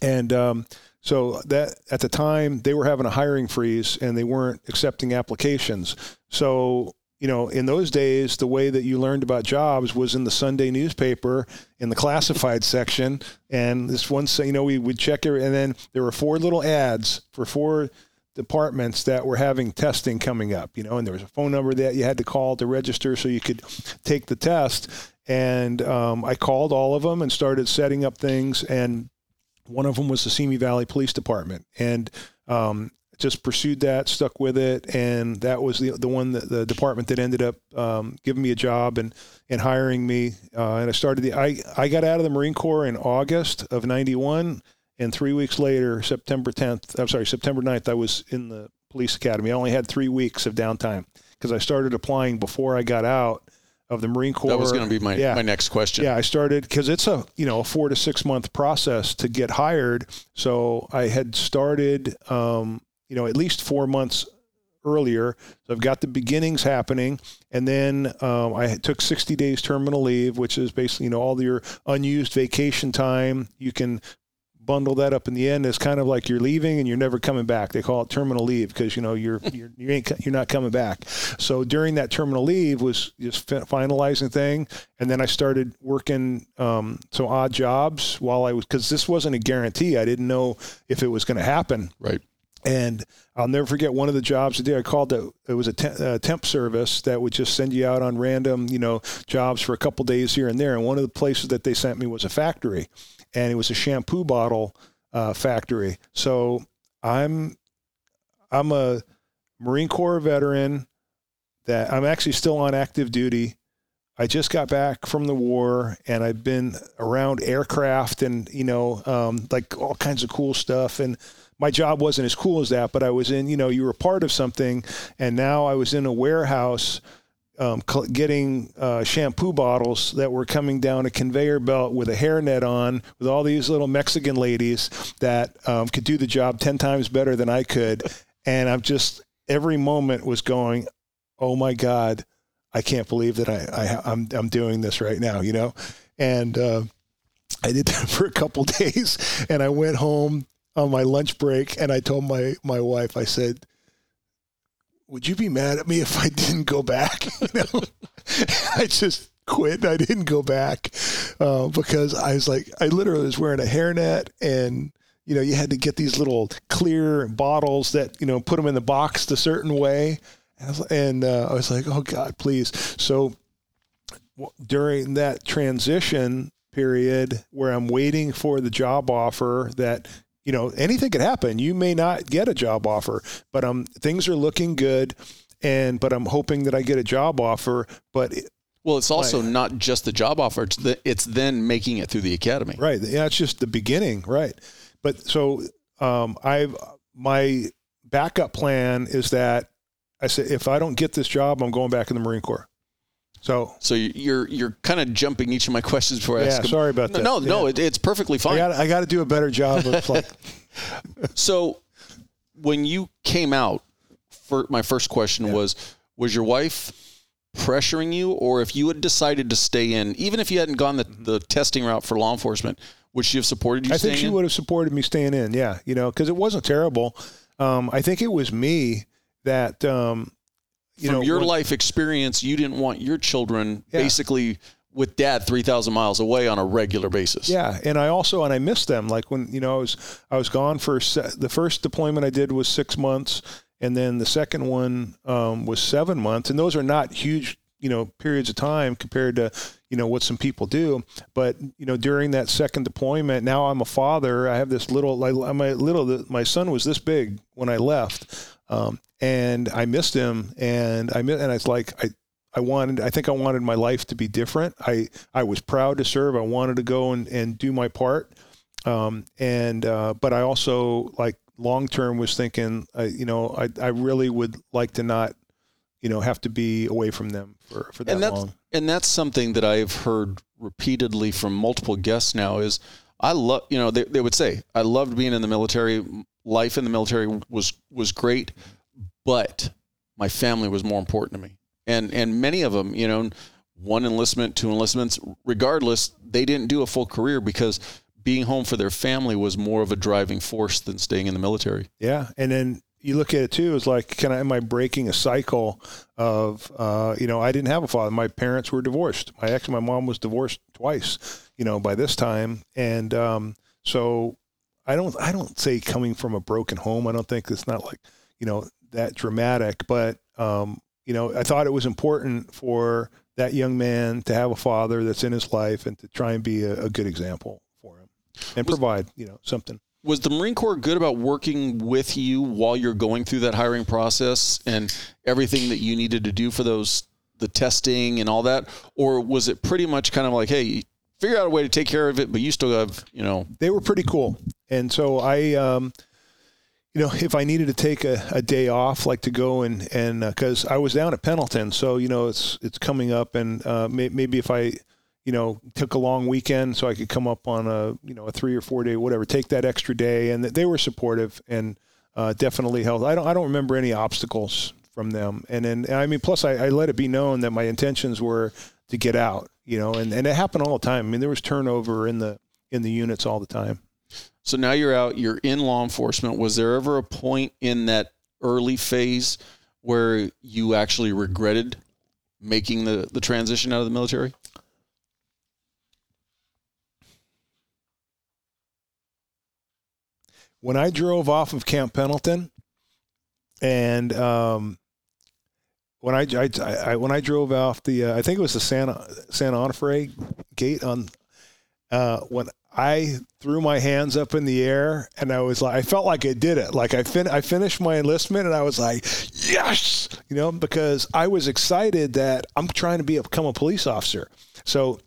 And um, so that at the time they were having a hiring freeze and they weren't accepting applications. So you know, in those days, the way that you learned about jobs was in the Sunday newspaper in the classified section. And this one, you know, we would check it, and then there were four little ads for four departments that were having testing coming up, you know, and there was a phone number that you had to call to register so you could take the test. And um, I called all of them and started setting up things. And one of them was the Simi Valley Police Department. And um, just pursued that, stuck with it, and that was the the one that the department that ended up um, giving me a job and and hiring me. Uh, and I started the I I got out of the Marine Corps in August of '91, and three weeks later, September 10th, I'm sorry, September 9th, I was in the police academy. I only had three weeks of downtime because I started applying before I got out of the Marine Corps. That was going to be my, yeah. my next question. Yeah, I started because it's a you know a four to six month process to get hired. So I had started um, you know, at least four months earlier. So I've got the beginnings happening, and then um, I took 60 days terminal leave, which is basically you know all your unused vacation time. You can bundle that up in the end. It's kind of like you're leaving and you're never coming back. They call it terminal leave because you know you're you're you ain't you're not coming back. So during that terminal leave was just finalizing thing, and then I started working um, some odd jobs while I was because this wasn't a guarantee. I didn't know if it was going to happen. Right. And I'll never forget one of the jobs I did. I called it. It was a temp service that would just send you out on random, you know, jobs for a couple days here and there. And one of the places that they sent me was a factory, and it was a shampoo bottle uh, factory. So I'm I'm a Marine Corps veteran that I'm actually still on active duty. I just got back from the war and I've been around aircraft and, you know, um, like all kinds of cool stuff. And my job wasn't as cool as that, but I was in, you know, you were part of something. And now I was in a warehouse um, getting uh, shampoo bottles that were coming down a conveyor belt with a hairnet on, with all these little Mexican ladies that um, could do the job 10 times better than I could. And I'm just, every moment was going, oh my God, I can't believe that I, I, am I'm, I'm doing this right now, you know? And, uh, I did that for a couple days and I went home on my lunch break and I told my, my wife, I said, would you be mad at me if I didn't go back? You know, I just quit. I didn't go back uh, because I was like, I literally was wearing a hairnet and, you know, you had to get these little clear bottles that, you know, put them in the box the certain way. And, I was, uh, I was like, oh God, please. So during that transition period where I'm waiting for the job offer that you know, anything could happen. You may not get a job offer, but um, things are looking good, and but I'm hoping that I get a job offer. But it, well, it's also like, not just the job offer; it's the, it's then making it through the academy. Right. Yeah, it's just the beginning. Right. But so um, I've my backup plan is that I said if I don't get this job, I'm going back in the Marine Corps. So, so you're you're kind of jumping each of my questions before I yeah, ask. Them. Sorry about that. No, no, it, it's perfectly fine. I got to do a better job of like. so, when you came out, for my first question yeah. was: Was your wife pressuring you, or if you had decided to stay in, even if you hadn't gone the, the testing route for law enforcement, would she have supported you? I think she in? would have supported me staying in. Yeah, you know, because it wasn't terrible. Um, I think it was me that um, you from know, your when, life experience, you didn't want your children yeah. basically with dad 3000 miles away on a regular basis. Yeah, and I also and I missed them like when you know I was I was gone for the first deployment I did was 6 months and then the second one um, was 7 months and those are not huge you know periods of time compared to you know what some people do but you know during that second deployment now i'm a father i have this little like my little my son was this big when i left um, and i missed him and i and it's like i I wanted, I think I wanted my life to be different. I, I was proud to serve. I wanted to go and, and do my part. Um, and, uh, but I also like long term was thinking, uh, you know, I, I really would like to not you know have to be away from them for, for that and that's, long. And that's something that I've heard repeatedly from multiple guests now is I love you know they, they would say I loved being in the military life in the military was was great but my family was more important to me. And and many of them you know one enlistment two enlistments regardless they didn't do a full career because being home for their family was more of a driving force than staying in the military. Yeah and then you look at it too is like can I am I breaking a cycle of uh, you know I didn't have a father. My parents were divorced. My ex my mom was divorced twice you know by this time. And um, so I don't I don't say coming from a broken home I don't think it's not like you know that dramatic but um, you know I thought it was important for that young man to have a father that's in his life and to try and be a, a good example for him and provide you know something was the Marine Corps good about working with you while you're going through that hiring process and everything that you needed to do for those the testing and all that, or was it pretty much kind of like, hey, figure out a way to take care of it, but you still have, you know, they were pretty cool, and so I. Um, you know, if I needed to take a, a day off, like to go and and because uh, I was down at Pendleton, so you know it's it's coming up, and uh, may, maybe if I you know, took a long weekend so I could come up on a, you know, a three or four day, whatever, take that extra day. And they were supportive and uh, definitely helped. I don't, I don't remember any obstacles from them. And then, I mean, plus I, I let it be known that my intentions were to get out, you know, and, and it happened all the time. I mean, there was turnover in the, in the units all the time. So now you're out, you're in law enforcement. Was there ever a point in that early phase where you actually regretted making the, the transition out of the military? when I drove off of Camp Pendleton, and um, when I, I, I, when I drove off the uh, I think it was the Santa Santa Onofre gate on uh, when I threw my hands up in the air and I was like I felt like I did it. Like I fin- I finished my enlistment and I was like yes! You know because I was excited that I'm trying to be become a police officer. So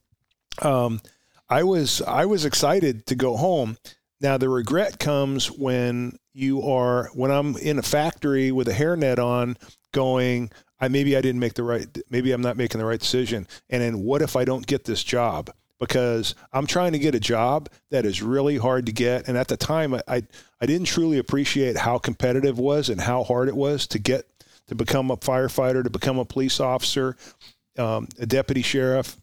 um, I was I was excited to go home. Now the regret comes when you are when I'm in a factory with a hairnet on, going, I maybe I didn't make the right, maybe I'm not making the right decision, and then what if I don't get this job? Because I'm trying to get a job that is really hard to get, and at the time I I, didn't truly appreciate how competitive it was and how hard it was to get to become a firefighter, to become a police officer, um, a deputy sheriff.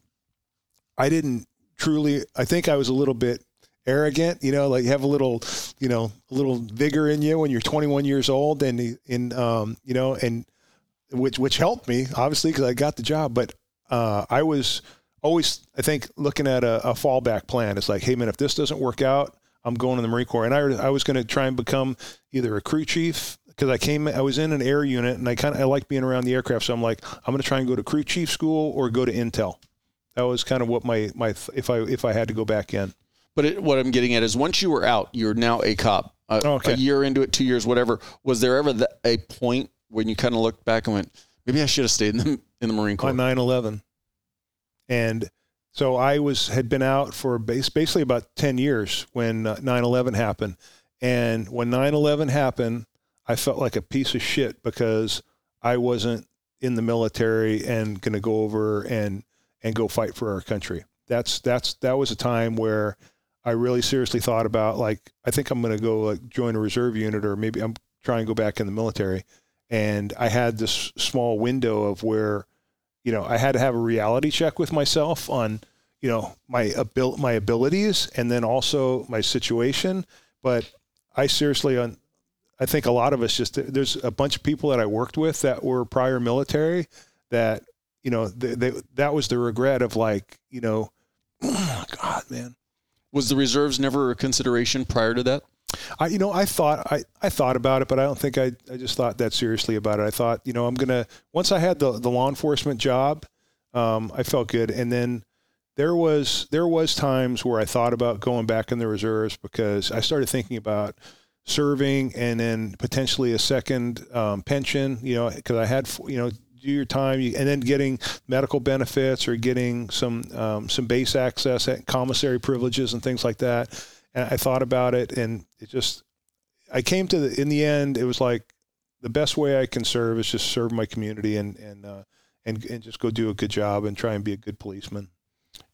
I didn't truly. I think I was a little bit arrogant, you know, like you have a little, you know, a little vigor in you when you're 21 years old and, in, um, you know, and which, which helped me obviously because I got the job, but, uh, I was always, I think looking at a, a, fallback plan. It's like, Hey man, if this doesn't work out, I'm going to the Marine Corps. And I, I was going to try and become either a crew chief because I came, I was in an air unit and I kind of, I like being around the aircraft. So I'm like, I'm going to try and go to crew chief school or go to Intel. That was kind of what my, my, if I, if I had to go back in. But it, what I'm getting at is once you were out, you're now a cop. Uh, okay. A year into it, two years, whatever. Was there ever the, a point when you kind of looked back and went, maybe I should have stayed in the, in the Marine Corps? On 9 11. And so I was had been out for base, basically about 10 years when uh, 9 11 happened. And when 9 11 happened, I felt like a piece of shit because I wasn't in the military and going to go over and, and go fight for our country. That's, that's, that was a time where I really seriously thought about like I think I'm going to go like join a reserve unit or maybe I'm trying to go back in the military. And I had this small window of where, you know, I had to have a reality check with myself on, you know, my abil- my abilities and then also my situation. But I seriously on I think a lot of us just there's a bunch of people that I worked with that were prior military that you know they, they, that was the regret of like you know God man was the reserves never a consideration prior to that? I, you know, I thought I, I thought about it, but I don't think I, I just thought that seriously about it. I thought, you know, I'm gonna once I had the the law enforcement job, um, I felt good. And then there was there was times where I thought about going back in the reserves because I started thinking about serving and then potentially a second um, pension. You know, because I had you know do your time you, and then getting medical benefits or getting some um, some base access commissary privileges and things like that. And I thought about it, and it just I came to the in the end. It was like the best way I can serve is just serve my community and and uh, and and just go do a good job and try and be a good policeman.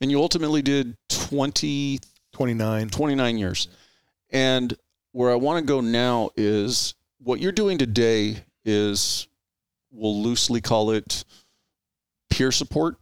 And you ultimately did 20, 29. 29 years. And where I want to go now is what you're doing today is we'll loosely call it peer support.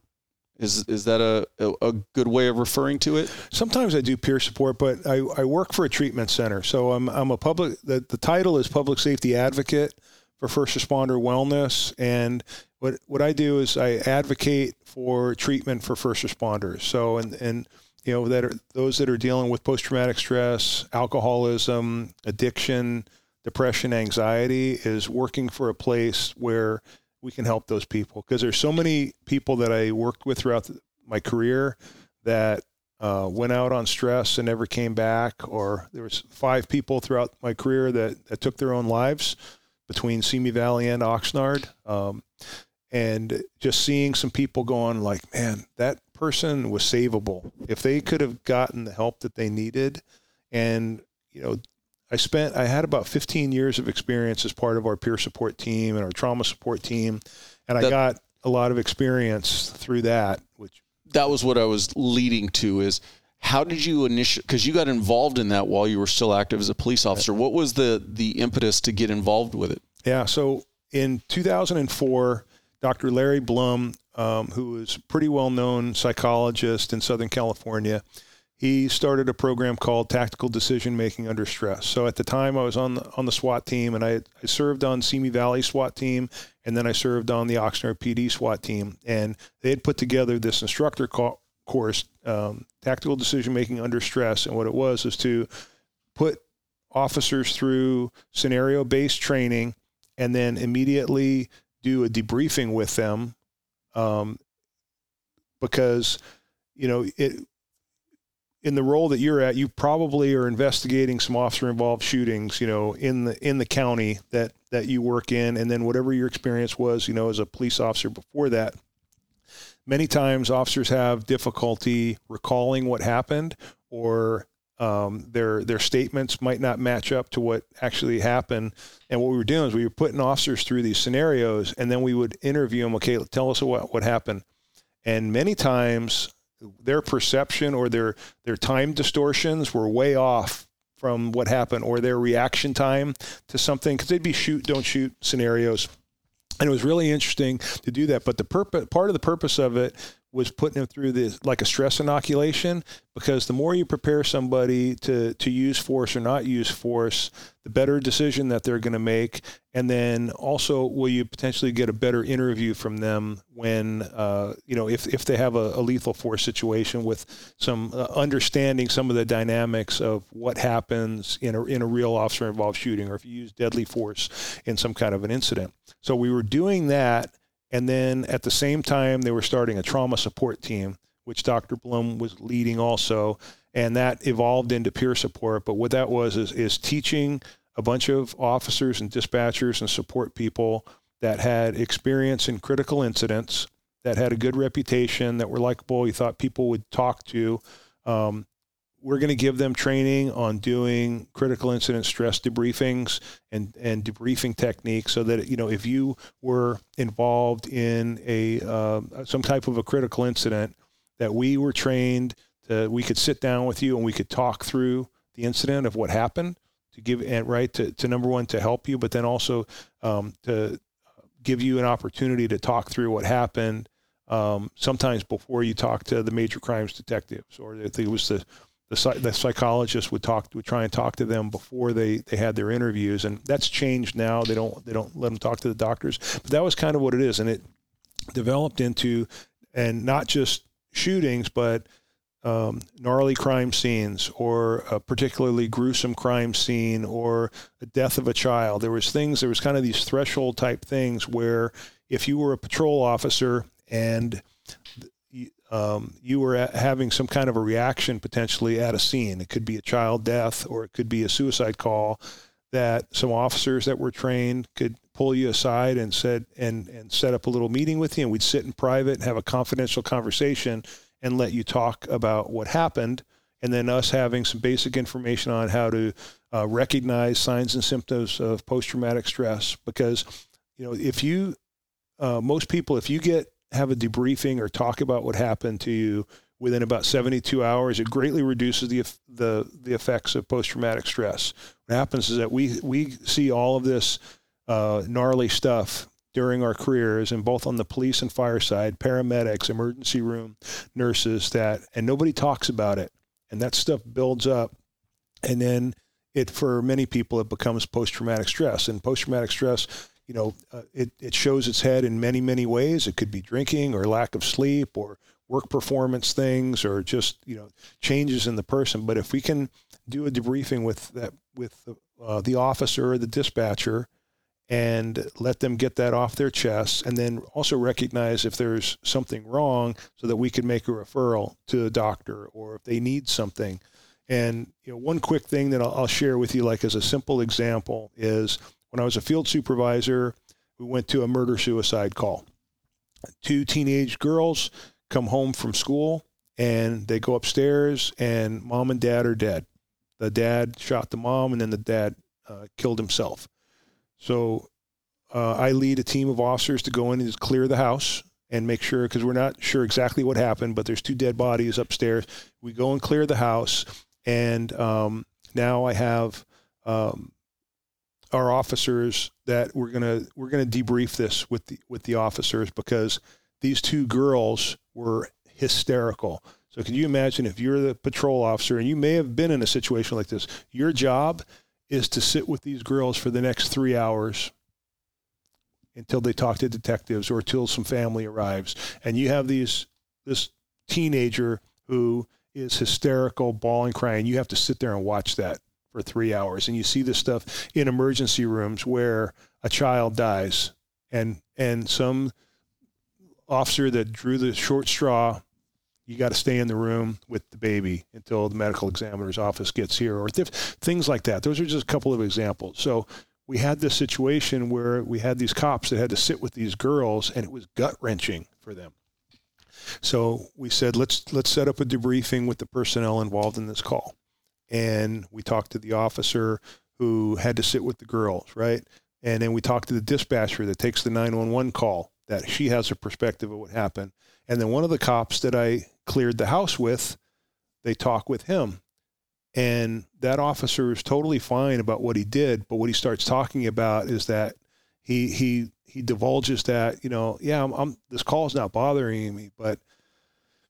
Is is that a, a, good way of referring to it? Sometimes I do peer support, but I, I work for a treatment center. So I'm I'm a public the, the title is public safety advocate for first responder wellness. And what what I do is I advocate for treatment for first responders. So and and you know that are those that are dealing with post traumatic stress, alcoholism, addiction, depression, anxiety is working for a place where we can help those people because there's so many people that I worked with throughout my career that uh, went out on stress and never came back, or there was five people throughout my career that, that took their own lives between Simi Valley and Oxnard. Um, and just seeing some people going like, man, that person was savable. If they could have gotten the help that they needed, and you know, I spent I had about 15 years of experience as part of our peer support team and our trauma support team, and I got a lot of experience through that. Which that was what I was leading to is how did you initiate, because you got involved in that while you were still active as a police officer what was the the impetus to get involved with it yeah so in 2004 dr larry blum um, who is a pretty well known psychologist in southern california he started a program called tactical decision making under stress so at the time i was on the on the swat team and i, I served on simi valley swat team and then i served on the oxnard pd swat team and they had put together this instructor call, course, um, tactical decision making under stress. And what it was is to put officers through scenario based training and then immediately do a debriefing with them um, because, you know, it, in the role that you're at, you probably are investigating some officer involved shootings, you know, in the in the county that that you work in, and then whatever your experience was, you know, as a police officer before that, many times officers have difficulty recalling what happened or um, their their statements might not match up to what actually happened. And what we were doing is we were putting officers through these scenarios, and then we would interview them. Okay, tell us what what happened. And many times, their perception or their their time distortions were way off from what happened, or their reaction time to something because they'd be shoot don't shoot scenarios and it was really interesting to do that. But the purpose, part of the purpose of it was putting them through this like a stress inoculation because the more you prepare somebody to to use force or not use force the better decision that they're going to make. And then also will you potentially get a better interview from them when uh, you know if, if they have a, a, lethal force situation with some uh, understanding some of the dynamics of what happens in a, in a real officer involved shooting or if you use deadly force in some kind of an incident. So we were doing that and then at the same time, they were starting a trauma support team, which Dr. Blum was leading also. And that evolved into peer support. But what that was is, is teaching a bunch of officers and dispatchers and support people that had experience in critical incidents, that had a good reputation, that were likable, you thought people would talk to. Um, we're going to give them training on doing critical incident stress debriefings and, and debriefing techniques so that you know if you were involved in a uh, some type of a critical incident that we were trained to we could sit down with you and we could talk through the incident of what happened to give and right to, to number one to help you but then also um, to give you an opportunity to talk through what happened um, sometimes before you talk to the major crimes detectives or if it was the the, the psychologist would talk would try and talk to them before they, they had their interviews and that's changed now. They don't they don't let them talk to the doctors. But that was kind of what it is and it developed into and not just shootings but um, gnarly crime scenes or a particularly gruesome crime scene or the death of a child. There was things there was kind of these threshold type things where if you were a patrol officer and um, you were having some kind of a reaction potentially at a scene. It could be a child death or it could be a suicide call that some officers that were trained could pull you aside and said and and set up a little meeting with you and we'd sit in private and have a confidential conversation and let you talk about what happened and then us having some basic information on how to uh, recognize signs and symptoms of post-traumatic stress because you know if you uh, most people if you get have a debriefing or talk about what happened to you within about 72 hours it greatly reduces the the the effects of post-traumatic stress. What happens is that we we see all of this uh, gnarly stuff during our careers and both on the police and fire side paramedics emergency room nurses that and nobody talks about it. And that stuff builds up and then it for many people it becomes post-traumatic stress. And post-traumatic stress you know uh, it, it shows its head in many many ways. It could be drinking or lack of sleep or work performance things or just you know changes in the person. But if we can do a debriefing with that with the, uh, the officer or the dispatcher and let them get that off their chests and then also recognize if there's something wrong so that we can make a referral to a doctor or if they need something. And you know one quick thing that I'll, I'll share with you like as a simple example is when i was a field supervisor we went to a murder suicide call. Two teenage girls come home from school and they go upstairs and mom and dad are dead. The dad shot the mom and then the dad uh, killed himself. So uh, I lead a team of officers to go in and clear the house and make sure because we're not sure exactly what happened, but there's two dead bodies upstairs. We go and clear the house, and um, now I have um, our officers that we're gonna we're gonna debrief this with the with the officers because these two girls were hysterical. So can you imagine if you're the patrol officer and you may have been in a situation like this, your job is to sit with these girls for the next three hours until they talk to detectives or until some family arrives. And you have these this teenager who is hysterical, bawling, crying. You have to sit there and watch that for three hours. And you see this stuff in emergency rooms where a child dies and and some officer that drew the short straw you got to stay in the room with the baby until the medical examiner's office gets here, or th- things like that. Those are just a couple of examples. So we had this situation where we had these cops that had to sit with these girls, and it was gut wrenching for them. So we said, let's let's set up a debriefing with the personnel involved in this call, and we talked to the officer who had to sit with the girls, right? And then we talked to the dispatcher that takes the 911 call that she has a perspective of what happened. And then one of the cops that I cleared the house with, they talk with him. And that officer is totally fine about what he did, but what he starts talking about is that he he he divulges that you know yeah I'm, I'm this not bothering me, but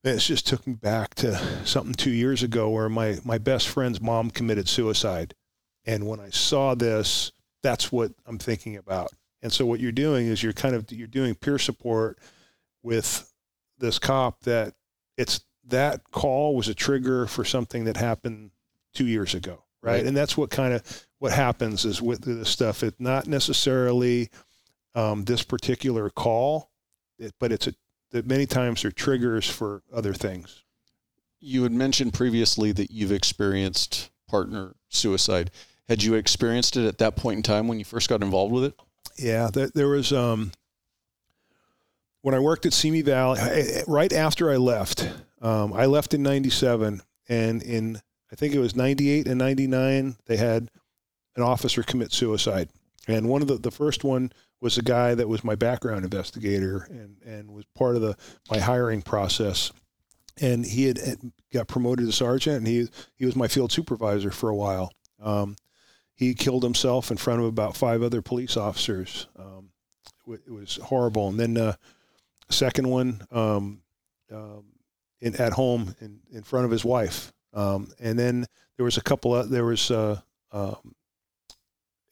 it's just took me back to something two years ago where my my best friend's mom committed suicide, and when I saw this, that's what I'm thinking about. And so what you're doing is you're kind of you're doing peer support with this cop that it's that call was a trigger for something that happened two years ago, right? right. And that's what kind of what happens is with this stuff. It's not necessarily um, this particular call, it, but it's a that many times are triggers for other things. You had mentioned previously that you've experienced partner suicide. Had you experienced it at that point in time when you first got involved with it? Yeah, there, there was um, when I worked at Simi Valley, right after I left, um, I left in 97 and in, I think it was 98 and 99, they had an officer commit suicide. And one of the, the first one was a guy that was my background investigator and, and was part of the, my hiring process. And he had, had got promoted to sergeant and he, he was my field supervisor for a while. Um, he killed himself in front of about five other police officers. Um, it was horrible. And then, uh, second one um, um, in, at home in, in front of his wife. Um, and then there was a couple of, there was, uh, um,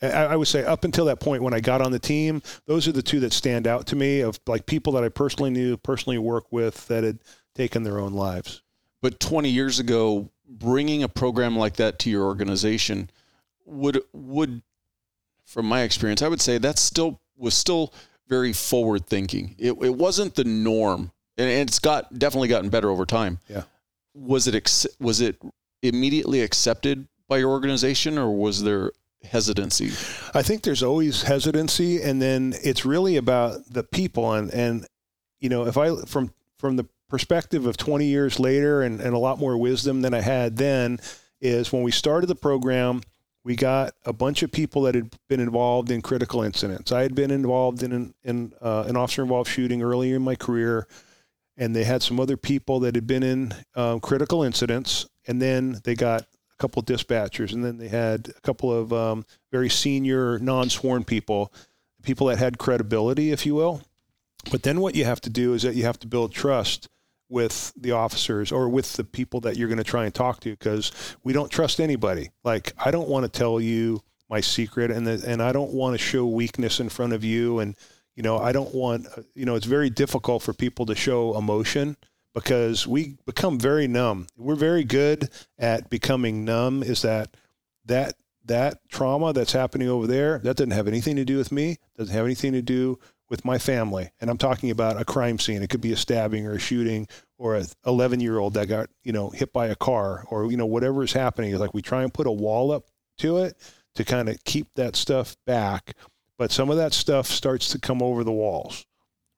I, I, would say up until that point when I got on the team, those are the two that stand out to me of like people that I personally knew, personally worked with that had taken their own lives. But 20 years ago, bringing a program like that to your organization would, would, from my experience, I would say that still was still very forward thinking. It, it wasn't the norm and it's got definitely gotten better over time. Yeah. Was it was it immediately accepted by your organization, or was there hesitancy? I think there's always hesitancy, and then it's really about the people. And and you know, if I from from the perspective of 20 years later, and, and a lot more wisdom than I had then, is when we started the program. We got a bunch of people that had been involved in critical incidents. I had been involved in an, in uh, an officer involved shooting earlier in my career, and they had some other people that had been in um, critical incidents, and then they got a couple of dispatchers, and then they had a couple of um, very senior non-sworn people, people that had credibility, if you will. But then what you have to do is that you have to build trust with the officers or with the people that you're going to try and talk to because we don't trust anybody. Like I don't want to tell you my secret and the, and I don't want to show weakness in front of you and you know I don't want you know it's very difficult for people to show emotion because we become very numb. We're very good at becoming numb is that that that trauma that's happening over there that doesn't have anything to do with me, doesn't have anything to do with my family, and I'm talking about a crime scene. It could be a stabbing or a shooting or a 11 year old that got you know hit by a car or you know whatever is happening. It's like we try and put a wall up to it to kind of keep that stuff back, but some of that stuff starts to come over the walls,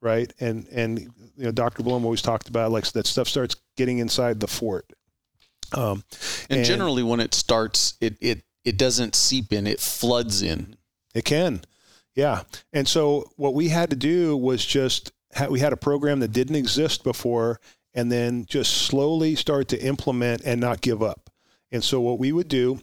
right? And and you know Dr. Blum always talked about like that stuff starts getting inside the fort. Um, and, and generally, when it starts, it it it doesn't seep in; it floods in. It can. Yeah. And so what we had to do was just we had a program that didn't exist before and then just slowly start to implement and not give up. And so what we would do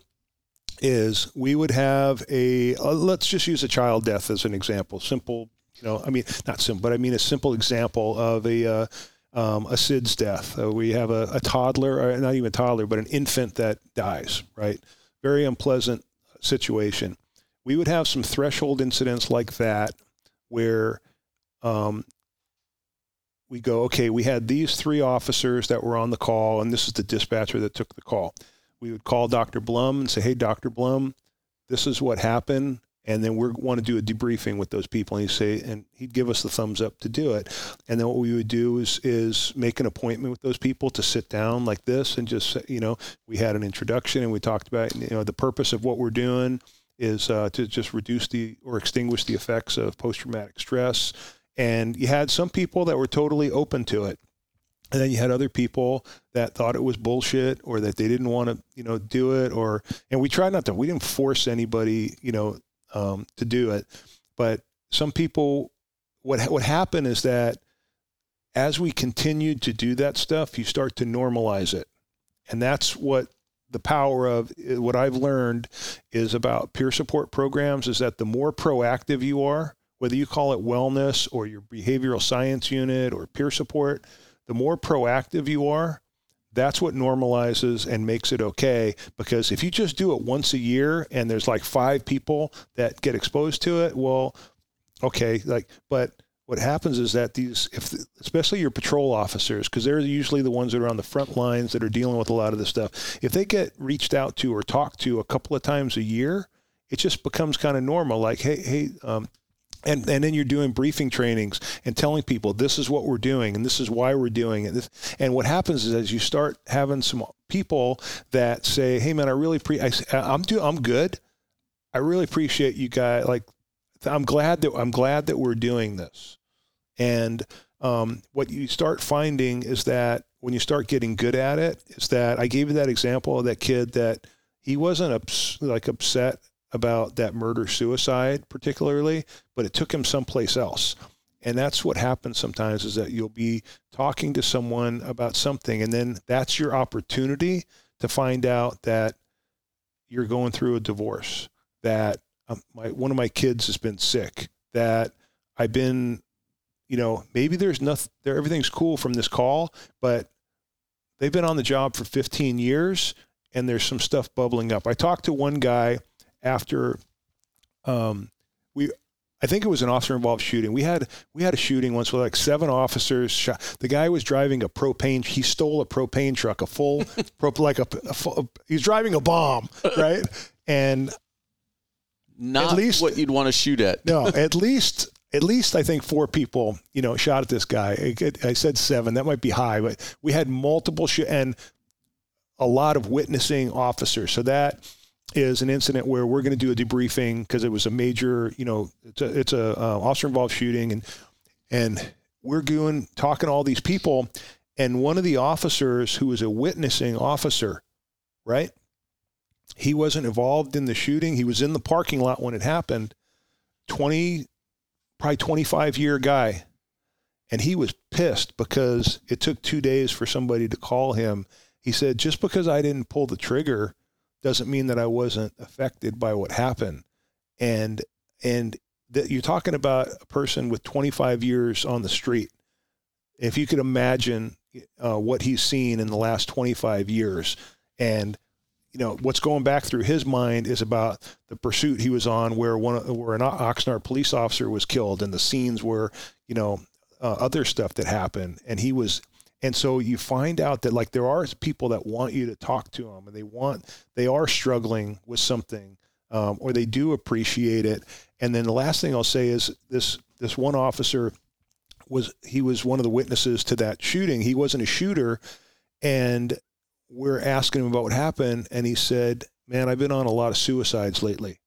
is we would have a uh, let's just use a child death as an example. Simple, know, I mean not simple, but I mean a simple example of a uh, um, a SIDS death. Uh, we have a, a toddler, or not even a toddler, but an infant that dies. Right, very unpleasant situation we would have some threshold incidents like that where um, we go, okay, we had these three officers that were on the call, and this is the dispatcher that took the call. We would call Dr. Blum and say, hey, Dr. Blum, this is what happened. And then we want to do a debriefing with those people. And he'd say, and he'd give us the thumbs up to do it. And then what we would do is is make an appointment with those people to sit down like this and just, you know, we had an introduction and we talked about, you know, the purpose of what we're doing is uh, to just reduce the or extinguish the effects of post traumatic stress. And you had some people that were totally open to it. And then you had other people that thought it was bullshit or that they didn't want to, you know, do it or, and we tried not to, we didn't force anybody, you know, um, to do it. But some people, what, what happened is that as we continued to do that stuff, you start to normalize it. And that's what the power of eh, what I've learned is about peer support programs is that the more proactive you are, whether you call it wellness or your behavioral science unit or peer support, the more proactive you are, that's what normalizes and makes it okay. Because if you just do it once a year and there's like five people that get exposed to it, well, okay, like, but what happens is that these, if especially your patrol officers, because they're usually the ones that are on the front lines that are dealing with a lot of this stuff, if they get reached out to or talked to a couple of times a year, it just becomes kind of normal. Like, hey, hey, um, and and then you're doing briefing trainings and telling people this is what we're doing and this is why we're doing it. and what happens is as you start having some people that say, "Hey, man, I really pre, I, I'm do, I'm good. I really appreciate you guys like I'm glad that I'm glad that we're doing this. And um, what you start finding is that when you start getting good at it, is that I gave you that example of that kid that he wasn't ups, like upset about that murder suicide particularly, but it took him someplace else. And that's what happens sometimes is that you'll be talking to someone about something, and then that's your opportunity to find out that you're going through a divorce, that um, my one of my kids has been sick. That I've been, you know, maybe there's nothing there. Everything's cool from this call, but they've been on the job for 15 years, and there's some stuff bubbling up. I talked to one guy after um, we I think it was an officer involved shooting. We had we had a shooting once with like seven officers shot. The guy was driving a propane. He stole a propane truck, a full, like a, a, a he's driving a bomb, right? And not at least what you'd want to shoot at. no, at least at least I think four people, you know, shot at this guy. I, I said seven. That might be high, but we had multiple sh- and a lot of witnessing officers. So that is an incident where we're going to do a debriefing because it was a major, you know, it's a, it's a uh, officer involved shooting, and and we're going talking to all these people, and one of the officers who was a witnessing officer, right? He wasn't involved in the shooting. He was in the parking lot when it happened. Twenty, probably twenty-five year guy, and he was pissed because it took two days for somebody to call him. He said, just because I didn't pull the trigger doesn't mean that I wasn't affected by what happened. And and that you're talking about a person with 25 years on the street. If you could imagine uh, what he's seen in the last 25 years, and you know what's going back through his mind is about the pursuit he was on, where one where an Oxnard police officer was killed, and the scenes where you know uh, other stuff that happened, and he was and so you find out that like there are people that want you to talk to them and they want they are struggling with something um, or they do appreciate it. And then the last thing i'll say is this this one officer was he was one of the witnesses to that shooting. He wasn't a shooter and we're asking him about what happened and he said man i've been on a lot of suicides lately.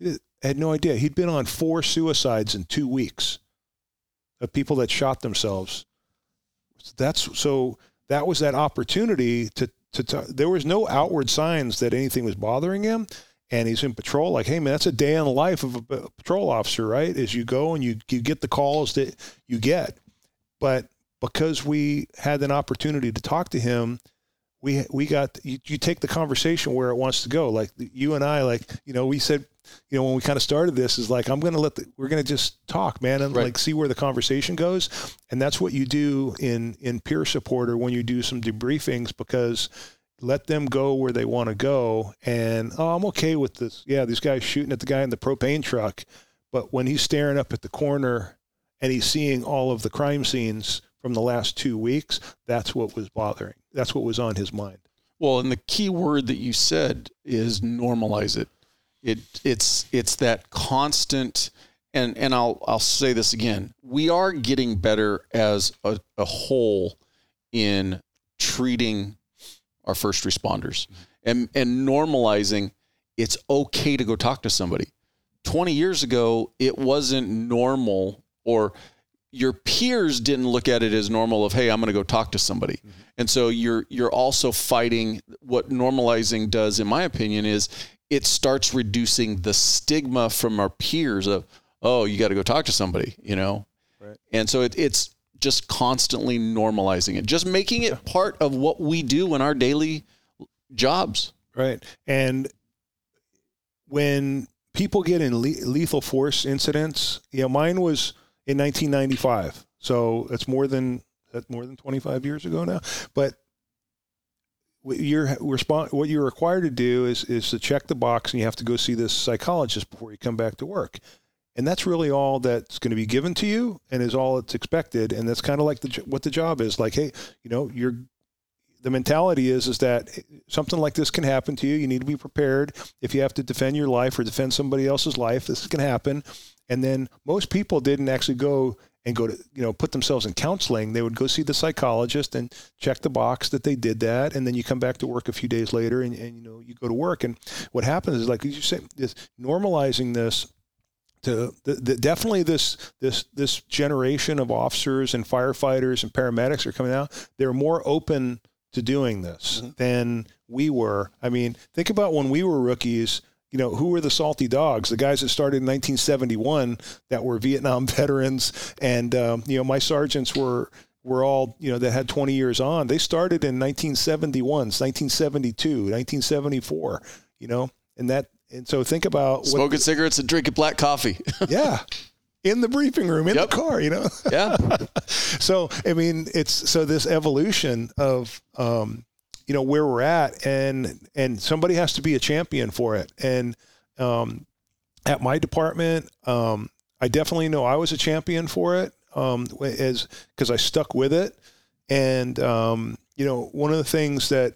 I had no idea. He'd been on four suicides in two weeks of people that shot themselves that's so that was that opportunity to to, to there was no outward signs that anything was bothering him. And he's in patrol like hey man that's a day in the life of a patrol officer right? As you go and you, you get the calls that you get. But because we had an opportunity to talk to him we we got you, you take the conversation where it wants to go. Like you and i like you know we said you know, when we kind of started this is like, I'm going to let the, we're going to just talk, man, and right. like see where the conversation goes. And that's what you do in, in peer support or when you do some debriefings because let them go where they want to go. And, oh, I'm okay with this. Yeah. These guys shooting at the guy in the propane truck. But when he's staring up at the corner and he's seeing all of the crime scenes from the last two weeks, that's what was bothering. That's what was on his mind. Well, and the key word that you said is normalize it. It it's it's that constant and and I'll I'll say this again. We are getting better as a, a whole in treating our first responders and and normalizing it's okay to go talk to somebody. 20 years ago, it wasn't normal or your peers didn't look at it as normal of hey i'm going to go talk to somebody mm-hmm. and so you're you're also fighting what normalizing does in my opinion is it starts reducing the stigma from our peers of, oh, you got to go talk to somebody, you know? Right. And so it, it's just constantly normalizing it, just making it part of what we do in our daily jobs. Right. And when people get in le- lethal force incidents, you know, mine was in 1995. So it's more than, that's more than 25 years ago now. But you're respond what you're required to do is is to check the box and you have to go see this psychologist before you come back to work. And that's really all that's going to be given to you and is all it's expected. And that's kind of like the what the job is like hey you know you're the mentality is is that something like this can happen to you. You need to be prepared. If you have to defend your life or defend somebody else's life this can happen. And then most people didn't actually go and go to you know put themselves in counseling they would go see the psychologist and check the box that they did that and then you come back to work a few days later and, and you know you go to work and what happens is like you say this normalizing this to the, the, definitely this this this generation of officers and firefighters and paramedics are coming out they're more open to doing this mm-hmm. than we were i mean think about when we were rookies you know, who were the salty dogs? The guys that started in 1971 that were Vietnam veterans, and um, you know, my sergeants were were all you know that had 20 years on. They started in 1971, 1972, 1974. You know, and that and so think about smoking cigarettes and drinking black coffee. yeah. In the briefing room, in yep. the car, you know. Yeah. so I mean, it's so this evolution of um, you know where we're at and and somebody has to be a champion for it and um, at my department um, i definitely know i was a champion for it um, as because i stuck with it and um, you know one of the things that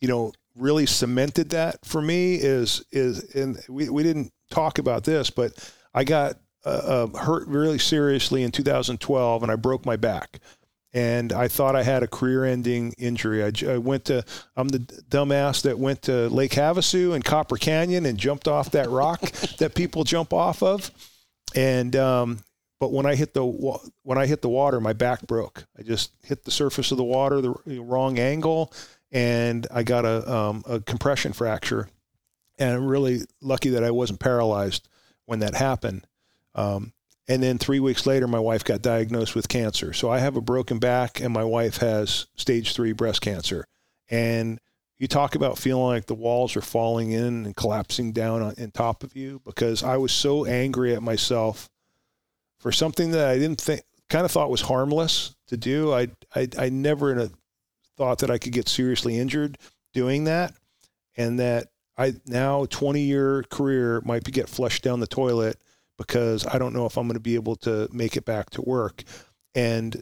you know really cemented that for me is is and we, we didn't talk about this but i got uh, uh, hurt really seriously in 2012, and I broke my back. And I thought I had a career-ending injury. I, I went to I'm the dumbass that went to Lake Havasu and Copper Canyon and jumped off that rock that people jump off of. And um, but when I hit the when I hit the water, my back broke. I just hit the surface of the water the wrong angle, and I got a um, a compression fracture. And I'm really lucky that I wasn't paralyzed when that happened. Um, and then three weeks later, my wife got diagnosed with cancer. So I have a broken back, and my wife has stage three breast cancer. And you talk about feeling like the walls are falling in and collapsing down on, on top of you because I was so angry at myself for something that I didn't think, kind of thought was harmless to do. I, I, I never thought that I could get seriously injured doing that. And that I now 20 year career might be get flushed down the toilet because I don't know if I'm going to be able to make it back to work. And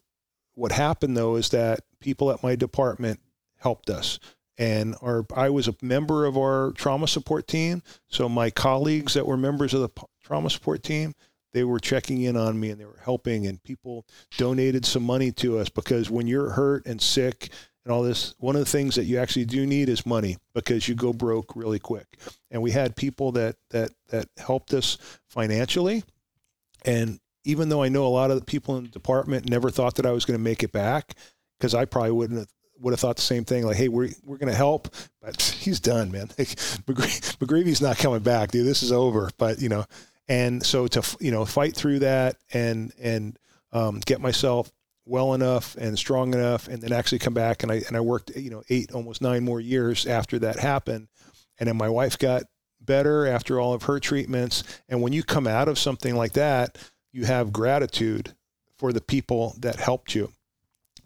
what happened though is that people at my department helped us. And our, I was a member of our trauma support team. So my colleagues that were members of the trauma support team, they were checking in on me and they were helping and people donated some money to us because when you're hurt and sick and all this one of the things that you actually do need is money because you go broke really quick and we had people that that that helped us financially and even though I know a lot of the people in the department never thought that I was going to make it back because I probably wouldn't have would have thought the same thing. Like, hey, we're we're going to help, but he's done, man. Like, McGreevy's not coming back, dude. This is over. But you know, and so to you know fight through that and and um, get myself well enough and strong enough and then actually come back. And I and I worked you know eight almost nine more years after that happened. And then my wife got better after all of her treatments. And when you come out of something like that you have gratitude for the people that helped you.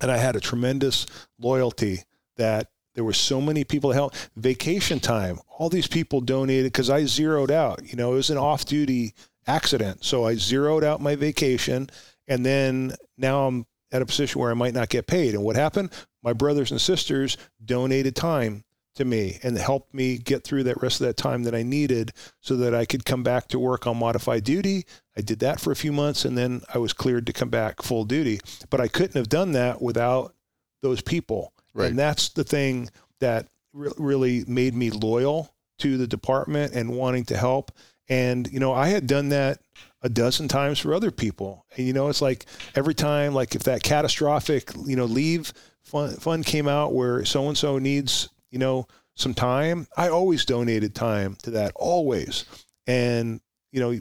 And I had a tremendous loyalty that there were so many people that helped. Vacation time, all these people donated because I zeroed out. You know, it was an off-duty accident, so I zeroed out my vacation, and then now I'm at a position where I might not get paid. And what happened? My brothers and sisters donated time to me and helped me get through that rest of that time that I needed so that I could come back to work on modified duty. I did that for a few months and then I was cleared to come back full duty. But I couldn't have done that without those people. Right. And that's the thing that re- really made me loyal to the department and wanting to help. And, you know, I had done that a dozen times for other people. And, you know, it's like every time, like if that catastrophic, you know, leave fund, fund came out where so and so needs, you know, some time, I always donated time to that, always. And, you know,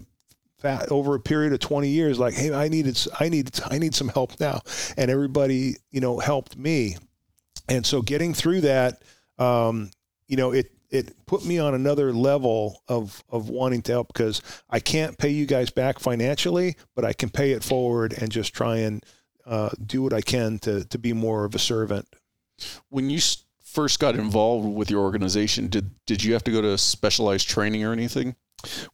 over a period of 20 years like hey i needed i needed i need some help now and everybody you know helped me and so getting through that, um, you know, it it put me on another level of of wanting to help because I can't pay you guys back financially, but I can pay it forward and just try and uh, do what I can to to be more of a servant. When you first got involved with your organization, did did you have to go to specialized training or anything?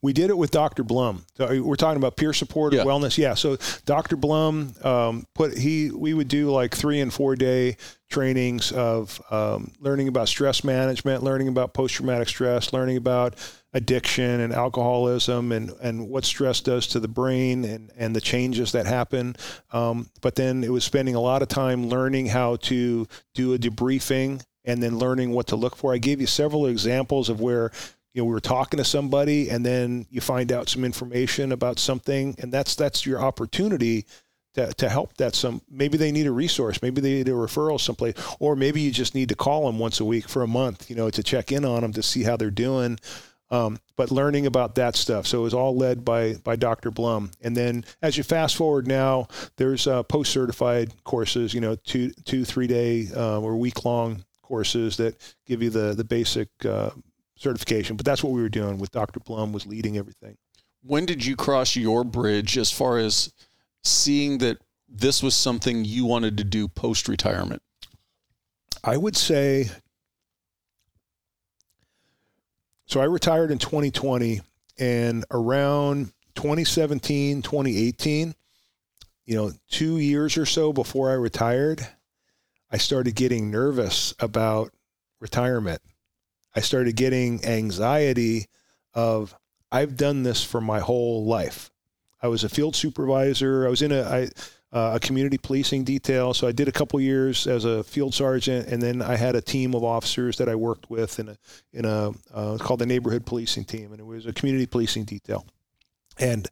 We did it with Dr. Blum. So uh, we're talking about peer support yeah. wellness. Yeah. So Dr. Blum um, put he we would do like three and four day trainings of um, learning about stress management, learning about post traumatic stress, learning about addiction and alcoholism and, and what stress does to the brain and, and the changes that happen. Um, but then it was spending a lot of time learning how to do a debriefing and then learning what to look for. I gave you several examples of where you know we were talking to somebody and then you find out some information about something and that's that's your opportunity to, to help that some maybe they need a resource maybe they need a referral someplace or maybe you just need to call them once a week for a month you know to check in on them to see how they're doing. Um, but learning about that stuff. So it was all led by by dr blum. And then as you fast forward now there's uh, post certified courses you know two two three day uh, or week long courses that give you the the basic uh, certification. But that's what we were doing with Dr. Blum was leading everything. When did you cross your bridge as far as seeing that this was something you wanted to do post retirement? I would say so I retired in 2020 and around 2017, 2018, you know, 2 years or so before I retired, I started getting nervous about retirement I started getting anxiety of I've done this for my whole life. I was a field supervisor. I was in a I, uh, a community policing detail. So I did a couple years as a field sergeant, and then I had a team of officers that I worked with in a in a uh, called the neighborhood policing team, and it was a community policing detail. And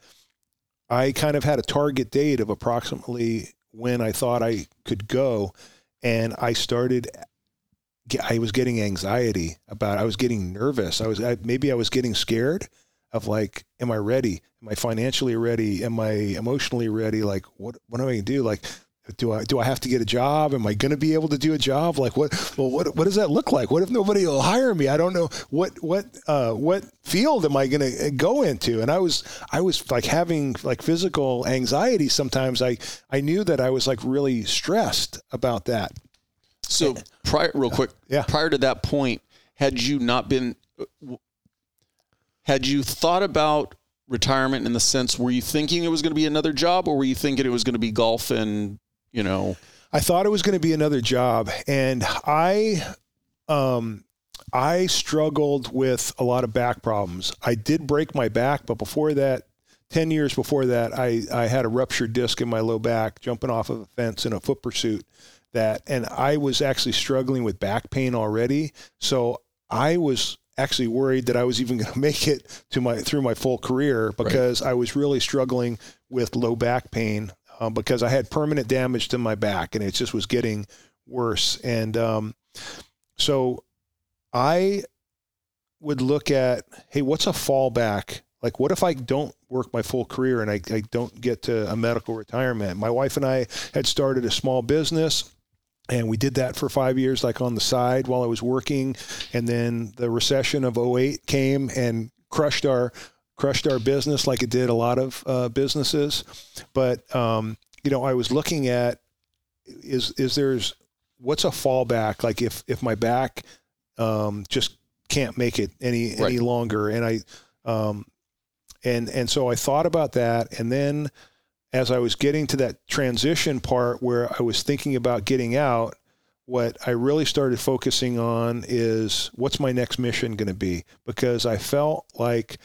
I kind of had a target date of approximately when I thought I could go, and I started. I was getting anxiety about. I was getting nervous. I was I, maybe I was getting scared of like, am I ready? Am I financially ready? Am I emotionally ready? Like, what what am I gonna do? Like, do I do I have to get a job? Am I going to be able to do a job? Like what? Well, what what does that look like? What if nobody will hire me? I don't know what what uh, what field am I going to uh, go into? And I was I was like having like physical anxiety. Sometimes I I knew that I was like really stressed about that. So prior, real quick, yeah. Prior to that point, had you not been, had you thought about retirement in the sense were you thinking it was going to be another job, or were you thinking it was going to be golf and you know? I thought it was going to be another job, and I, um, I struggled with a lot of back problems. I did break my back, but before that, 10 years before that, I, I had a ruptured disc in my low back jumping off of a fence in a foot pursuit that, and I was actually struggling with back pain already. So I was actually worried that I was even going to make it to my, through my full career because right. I was really struggling with low back pain um, because I had permanent damage to my back and it just was getting worse. And um, so I would look at, hey, what's a fallback? Like, what if I don't work my full career and I, I don't get to a medical retirement? My wife and I had started a small business and we did that for five years like on the side while i was working and then the recession of 08 came and crushed our crushed our business like it did a lot of uh, businesses. But um, you know, I was looking at is is there's what's a fallback like if if my back um, just can't make it any right. any longer, and I um, and and so I thought about that, and then as I was getting to that transition part where I was thinking about getting out, what I really started focusing on is what's my next mission going to be because I felt like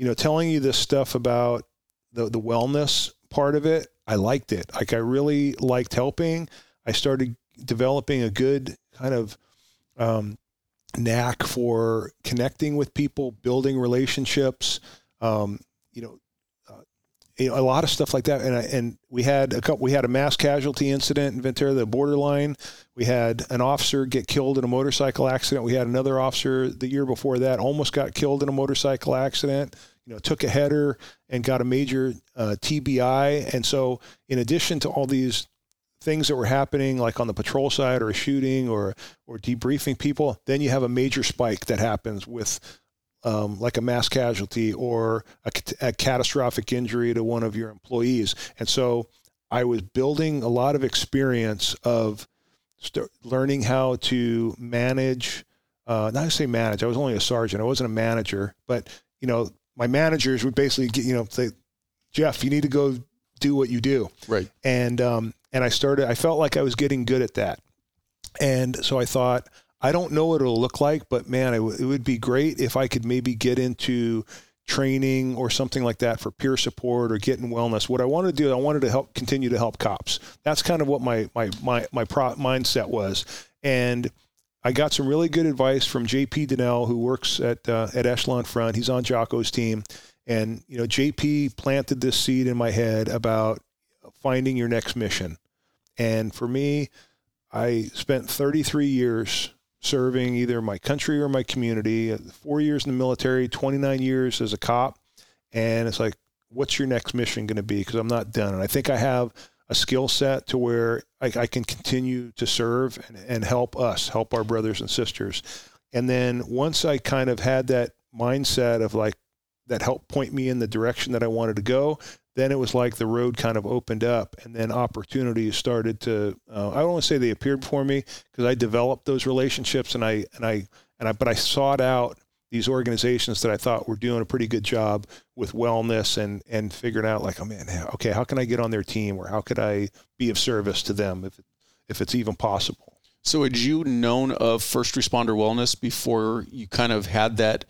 you know, telling you this stuff about the the wellness part of it, I liked it. Like I really liked helping. I started developing a good kind of um, knack for connecting with people, building relationships. Um, you know, you know, a lot of stuff like that. And I, and we had a couple. We had a mass casualty incident in Ventura, the borderline. We had an officer get killed in a motorcycle accident. We had another officer the year before that almost got killed in a motorcycle accident you know, took a header and got a major uh, TBI. And so, in addition to all these things that were happening, like on the patrol side or a shooting or or debriefing people, then you have a major spike that happens with um, like a mass casualty or a, a catastrophic injury to one of your employees. And so, I was building a lot of experience of start learning how to manage. Uh, not to say manage. I was only a sergeant. I wasn't a manager, but you know, my managers would basically get, you know, say, Jeff, you need to go do what you do. Right. And, um, and I started, I felt like I was getting good at that. And so I thought, I don't know what it'll look like, but man, it, w- it would be great if I could maybe get into training or something like that for peer support or getting wellness. What I wanted to do, I wanted to help continue to help cops. That's kind of what my my my my pro- mindset was. And I got some really good advice from JP Dinnell, who works at uh, at Echelon Front. He's on Jocko's team, and you know JP planted this seed in my head about finding your next mission. And for me, I spent 33 years serving either my country or my community. Four years in the military, 29 years as a cop, and it's like, what's your next mission going to be? Because I'm not done, and I think I have a skill set to where I, I, can continue to serve and, and help us, help our brothers and sisters. And then once I kind of had that mindset of like that helped point me in the direction that I wanted to go, then it was like the road kind of opened up and then opportunities started to uh, I don't want to say they appeared for me because I developed those relationships and I and I and I but I sought out these organizations that I thought were doing a pretty good job with wellness and and figuring out like, oh man, okay, how can I get on their team or how could I be of service to them if if it's even possible. So had you known of first responder wellness before you kind of had that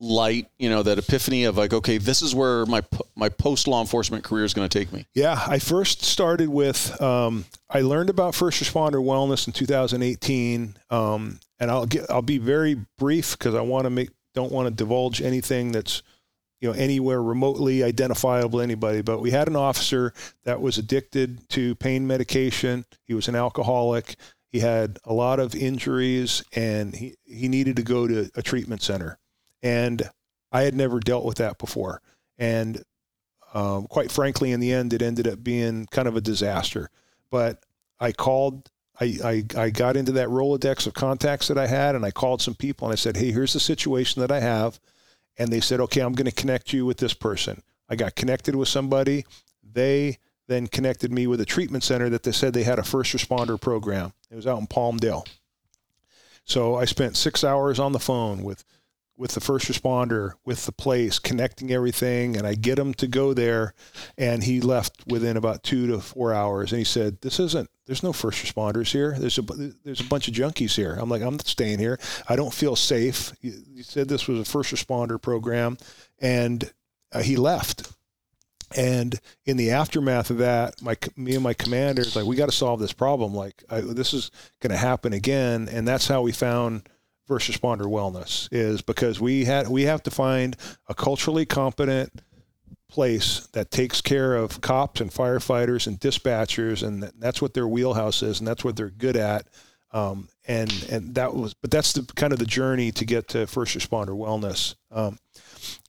light, you know, that epiphany of like, okay, this is where my my post law enforcement career is going to take me? Yeah, I first started with um, I learned about first responder wellness in 2018, um, and I'll get I'll be very brief because I want to make don't want to divulge anything that's you know anywhere remotely identifiable to anybody. But we had an officer that was addicted to pain medication. He was an alcoholic. He had a lot of injuries, and he he needed to go to a treatment center and I had never dealt with that before. And um, quite frankly, in the end, it ended up being kind of a disaster. But I called, I, I, I got into that Rolodex of contacts that I had, and I called some people and I said, Hey, here's the situation that I have. And they said, Okay, I'm going to connect you with this person. I got connected with somebody. They then connected me with a treatment center that they said they had a first responder program. It was out in Palmdale. So I spent six hours on the phone with with the first responder, with the place, connecting everything, and I get him to go there. And he left within about two to four hours. And he said, "This isn't. There's no first responders here. There's a there's a bunch of junkies here." I'm like, "I'm not staying here. I don't feel safe." He said this was a first responder program, and uh, he left. And in the aftermath of that, my me and my commanders like, we got to solve this problem. Like, I, this is going to happen again, and that's how we found first responder wellness is because we had we have to find a culturally competent place that takes care of cops and firefighters and dispatchers and that's what their wheelhouse is and that's what they're good at. Um, and and that was but that's the kind of the journey to get to first responder wellness. Um,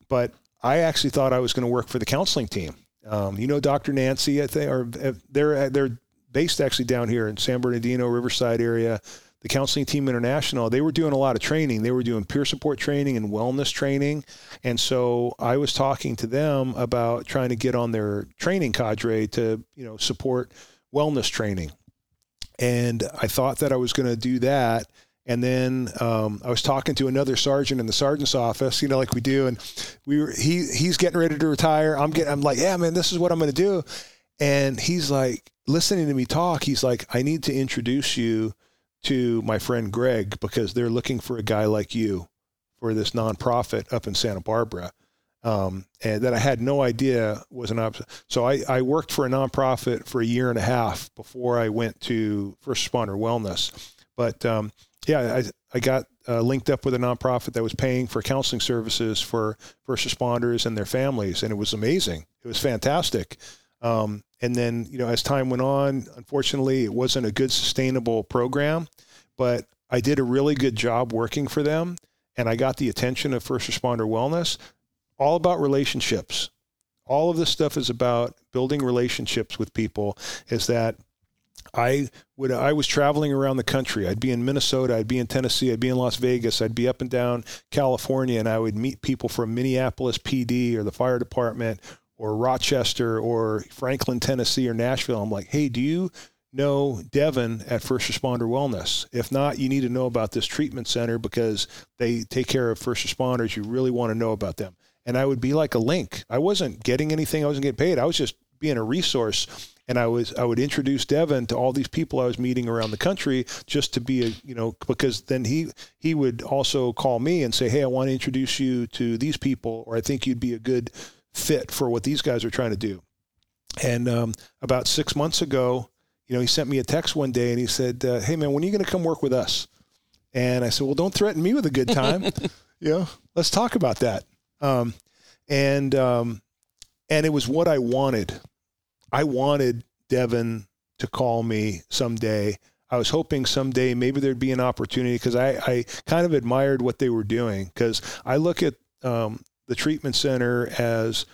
but I actually thought I was going to work for the counseling team. Um, you know Dr. Nancy I think or they're they're based actually down here in San Bernardino Riverside area the Counseling Team International, they were doing a lot of training. They were doing peer support training and wellness training. And so I was talking to them about trying to get on their training cadre to, you know, support wellness training. And I thought that I was going to do that. And then um, I was talking to another sergeant in the sergeant's office, you know, like we do, and we were he he's getting ready to retire. I'm getting I'm like, yeah, man, this is what I'm going to do. And he's like listening to me talk. He's like, I need to introduce you to my friend Greg because they're looking for a guy like you for this nonprofit up in Santa Barbara. Um, and that I had no idea was an option. So I, I worked for a nonprofit for a year and a half before I went to First Responder Wellness. But um, yeah, I, I got uh, linked up with a nonprofit that was paying for counseling services for first responders and their families, and it was amazing. It was fantastic. Um, and then, you know, as time went on, unfortunately, it wasn't a good sustainable program, but I did a really good job working for them and I got the attention of first responder wellness. All about relationships. All of this stuff is about building relationships with people. Is that I would I was traveling around the country. I'd be in Minnesota, I'd be in Tennessee, I'd be in Las Vegas, I'd be up and down California, and I would meet people from Minneapolis PD or the fire department or Rochester or Franklin, Tennessee or Nashville. I'm like, hey, do you know Devin at First Responder Wellness? If not, you need to know about this treatment center because they take care of first responders. You really want to know about them. And I would be like a link. I wasn't getting anything. I wasn't getting paid. I was just being a resource. And I was I would introduce Devin to all these people I was meeting around the country just to be a you know because then he he would also call me and say hey I want to introduce you to these people or I think you'd be a good fit for what these guys are trying to do. And um, about six months ago, you know, he sent me a text one day and he said, uh, "Hey man, when are you going to come work with us?" And I said, "Well, don't threaten me with a good time. you know, let's talk about that." Um, and um, and it was what I wanted. I wanted Devin to call me someday. I was hoping someday maybe there'd be an opportunity because I, I kind of admired what they were doing because I look at um, the treatment center as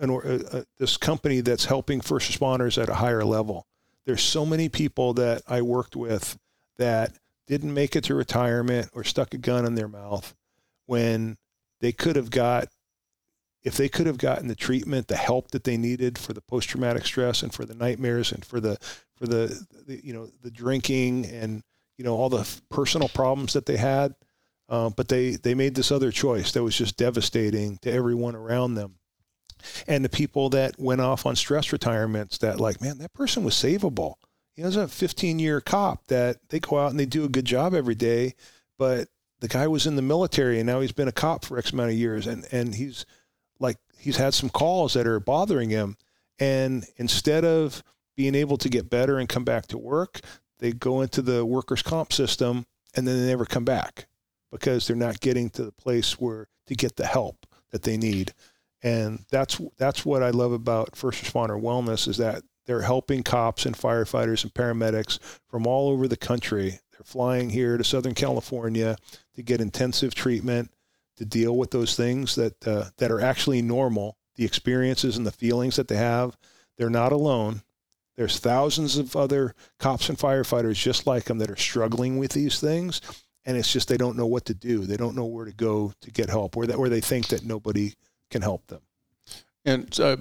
an, uh, uh, this company that's helping first responders at a higher level. There's so many people that I worked with that didn't make it to retirement or stuck a gun in their mouth when they could have got if they could have gotten the treatment the help that they needed for the post traumatic stress and for the nightmares and for the for the, the you know the drinking and you know all the personal problems that they had uh, but they, they made this other choice that was just devastating to everyone around them. And the people that went off on stress retirements that like, man, that person was savable. He was a 15 year cop that they go out and they do a good job every day, but the guy was in the military and now he's been a cop for X amount of years, and and he's like he's had some calls that are bothering him, and instead of being able to get better and come back to work, they go into the workers' comp system and then they never come back because they're not getting to the place where to get the help that they need. And that's that's what I love about first responder wellness is that they're helping cops and firefighters and paramedics from all over the country. They're flying here to Southern California to get intensive treatment to deal with those things that uh, that are actually normal, the experiences and the feelings that they have. They're not alone. There's thousands of other cops and firefighters just like them that are struggling with these things, and it's just they don't know what to do. They don't know where to go to get help, or that or they think that nobody can help them. And uh,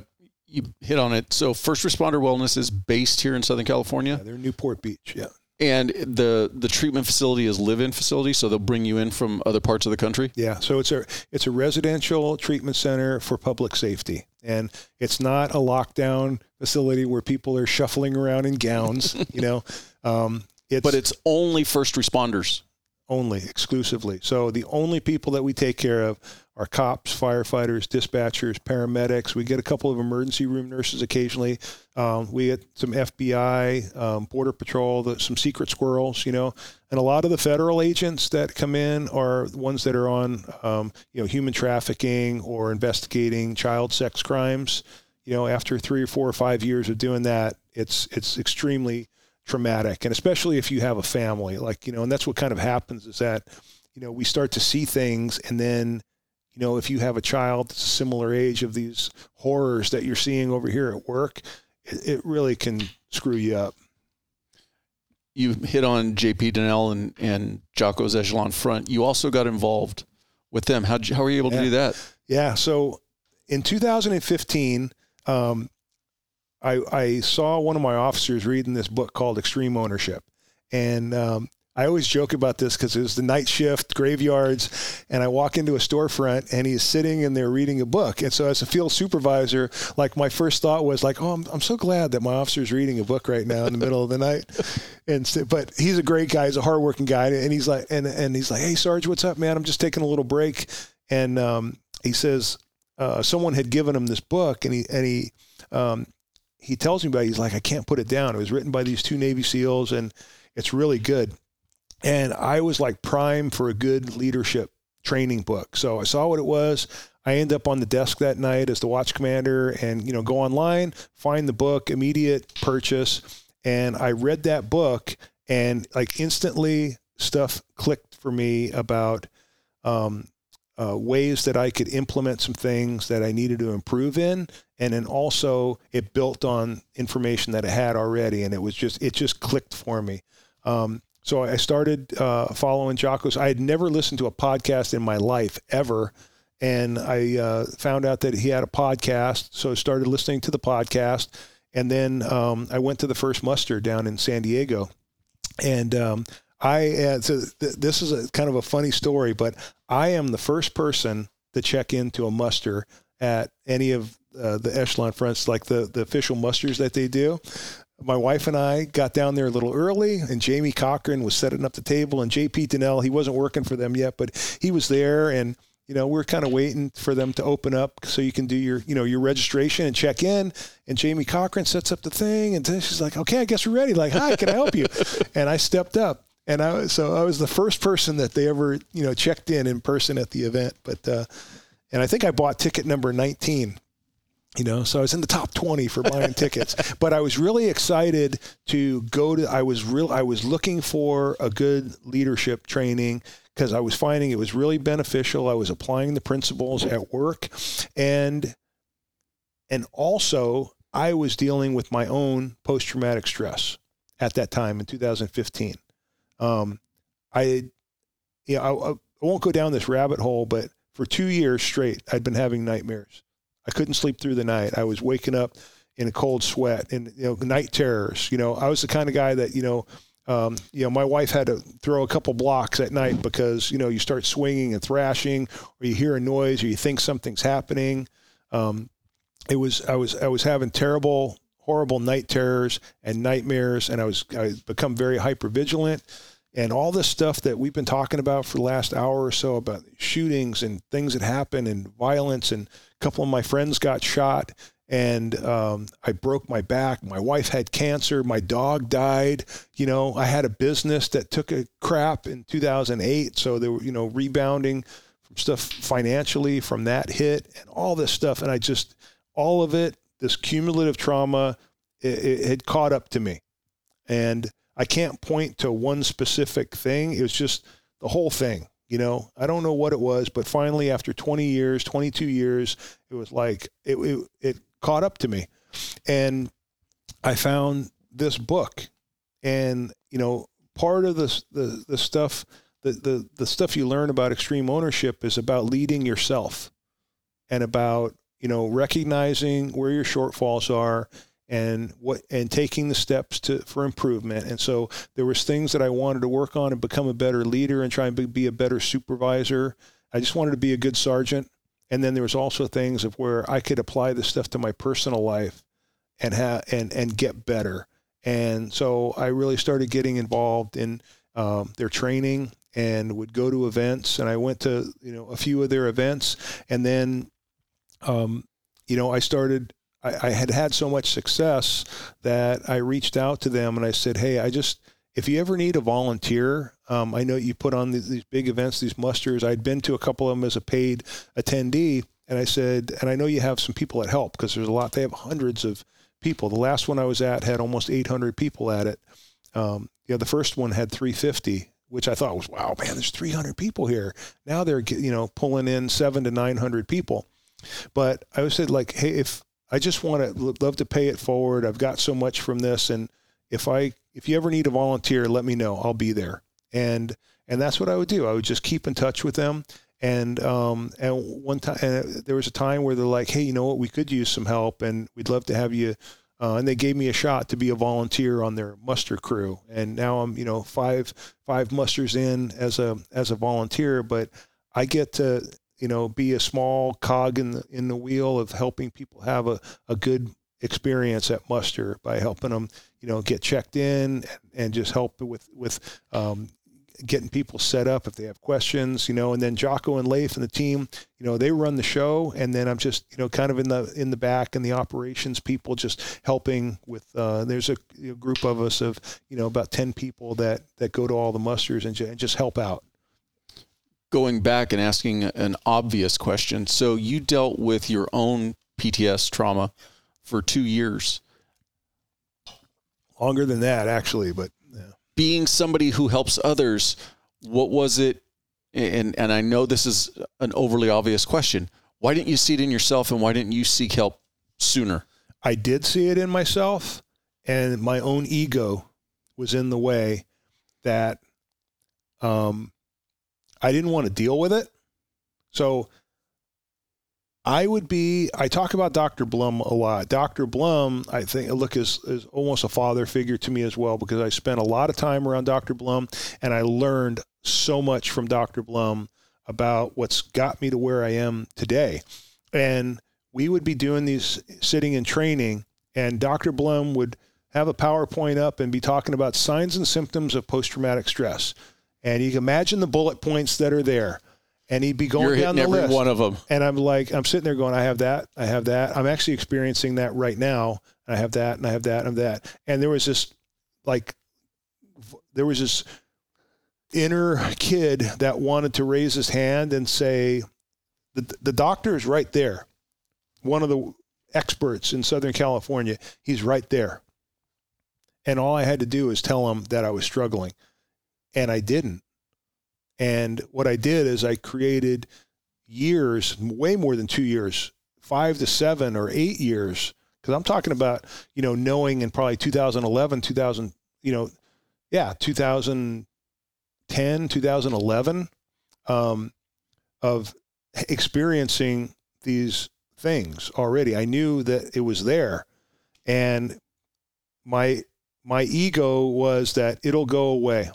you hit on it. So, First Responder Wellness is based here in Southern California. Yeah, they're in Newport Beach. Yeah. And the the treatment facility is live-in facility, so they'll bring you in from other parts of the country. Yeah, so it's a it's a residential treatment center for public safety, and it's not a lockdown facility where people are shuffling around in gowns. you know, um, it's but it's only first responders only exclusively. So the only people that we take care of are cops, firefighters, dispatchers, paramedics. We get a couple of emergency room nurses occasionally. Um, we get some FBI, um, Border Patrol, the, some secret squirrels, you know, and a lot of the federal agents that come in are ones that are on, um, you know, human trafficking or investigating child sex crimes. You know, after three or four or five years of doing that, it's it's extremely traumatic, and especially if you have a family, like you know, and that's what kind of happens is that, you know, we start to see things, and then you know, if you have a child that's a similar age of these horrors that you're seeing over here at work, it, it really can screw you up. You hit on JP Dinnell and, and Jocko's Echelon Front. You also got involved with them. How how were you able to do that? Yeah. So in 2015, um, I, I saw one of my officers reading this book called Extreme Ownership. And um, I always joke about this because it was the night shift, graveyards, and I walk into a storefront and he's sitting in there reading a book. And so, as a field supervisor, like my first thought was like, "Oh, I'm, I'm so glad that my officer's reading a book right now in the middle of the night." And but he's a great guy, he's a hardworking guy, and he's like, and and he's like, "Hey, Sarge, what's up, man? I'm just taking a little break." And um, he says uh, someone had given him this book, and he and he um, he tells me about. It. He's like, "I can't put it down. It was written by these two Navy SEALs, and it's really good." And I was like prime for a good leadership training book. So I saw what it was. I end up on the desk that night as the watch commander and, you know, go online, find the book, immediate purchase. And I read that book and like instantly stuff clicked for me about um, uh, ways that I could implement some things that I needed to improve in. And then also it built on information that I had already. And it was just, it just clicked for me. Um, so I started uh, following Jocko's. I had never listened to a podcast in my life ever. And I uh, found out that he had a podcast. So I started listening to the podcast. And then um, I went to the first muster down in San Diego. And um, I, uh, so th- this is a kind of a funny story, but I am the first person to check into a muster at any of uh, the echelon fronts, like the, the official musters that they do my wife and I got down there a little early, and Jamie Cochran was setting up the table, and JP Dinnell, he wasn't working for them yet, but he was there, and you know we're kind of waiting for them to open up so you can do your you know your registration and check in. And Jamie Cochran sets up the thing, and she's like, "Okay, I guess we're ready." Like, "Hi, can I help you?" and I stepped up, and I so I was the first person that they ever you know checked in in person at the event, but. uh and I think I bought ticket number 19 you know so i was in the top 20 for buying tickets. But i was really excited to go to i was real i was looking for a good leadership training because i was finding it was really beneficial. I was applying the principles at work. And and also i was dealing with my own post-traumatic stress at that time in 2015 um, i yeah I, I won't go down this rabbit hole but for two years straight i'd been having nightmares I couldn't sleep through the night. I was waking up in a cold sweat and you know night terrors. You know, I was the kind of guy that you know. Um, you know, my wife had to throw a couple blocks at night because you know you start swinging and thrashing, or you hear a noise, or you think something's happening. Um, it was I was I was having terrible, horrible night terrors and nightmares, and I was I become very hyper vigilant. and all this stuff that we've been talking about for the last hour or so about shootings and things that happen and violence and couple of my friends got shot and um, I broke my back. My wife had cancer. My dog died. You know, I had a business that took a crap in 2008, so they were you know rebounding from stuff financially from that hit and all this stuff, and I just all of it, this cumulative trauma, it, it had caught up to me, and I can't point to one specific thing. It was just the whole thing. You know, I don't know what it was, but finally, after 20 years, 22 years, it was like it, it, it caught up to me. And I found this book. And, you know, part of the, the, the stuff, the, the, the stuff you learn about extreme ownership is about leading yourself and about, you know, recognizing where your shortfalls are and what and taking the steps to for improvement and so there was things that I wanted to work on and become a better leader and try and be a better supervisor I just wanted to be a good sergeant and then there was also things of where I could apply this stuff to my personal life and have and and get better. And so I really started getting involved in um, their training and would go to events. And I went to you know a few of their events, and then um, you know I started. I, I had had so much success that I reached out to them and I said, "Hey, I just if you ever need a volunteer, um, I know you put on these, these, big events, these musters. I'd been to a couple of them as a paid attendee, and I said, and I know you have some people that help because there's a lot. They have hundreds of people. The last one I was at had almost 800 people at it. Um, yeah, the first one had 350, which I thought was wow, man. There's 300 people here. Now they're you know pulling in seven to 900 people. But I said like, hey, if I just want to love to pay it forward. I've got so much from this, and if I if you ever need a volunteer, let me know. I'll be there. And and that's what I would do. I would just keep in touch with them. And um, and one time, and there was a time where they're like, "Hey, you know what? We could use some help, and we'd love to have you." Uh, and they gave me a shot to be a volunteer on their muster crew. And now I'm, you know, five five musters in as a as a volunteer, but I get to, you know, be a small cog in the in the wheel of helping people have a, a good experience at muster by helping them, you know, get checked in and, just help with with um, getting people set up if they have questions, you know. And then Jocko and Leif and the team, you know, they run the show, and then I'm just, you know, kind of in the in the back and the operations people just helping with. Uh, there's a, a, group of us of you know about ten people that that go to all the musters and, and just help out going back and asking an obvious question. So you dealt with your own PTS trauma for two years. Longer than that, actually, but yeah. being somebody who helps others, what was it? And and I know this is an overly obvious question. Why didn't you see it in yourself, and why didn't you seek help sooner? I did see it in myself, and my own ego was in the way that um, I didn't want to deal with it. So I would be. I talk about Dr. Blum a lot. Dr. Blum, I think, look is is almost a father figure to me as well because I spent a lot of time around Dr. Blum and I learned so much from Dr. Blum about what's got me to where I am today. And we would be doing these sitting in training, and Dr. Blum would have a PowerPoint up and be talking about signs and symptoms of post traumatic stress. And you can imagine the bullet points that are there and he'd be going You're down the every list. one of them. And I'm like, I'm sitting there going, I have that, I have that. I'm actually experiencing that right now. I have that, and I have that, and that. And there was this, like, there was this inner kid that wanted to raise his hand and say, the, the doctor is right there. One of the experts in Southern California, he's right there. And all I had to do is tell him that I was struggling. And I didn't. And what I did is I created years, way more than two years, five to seven or eight years. Because I'm talking about, you know, knowing in probably 2011, 2000, you know, yeah, 2010, 2011, um, of experiencing these things already. I knew that it was there, and my my ego was that it'll go away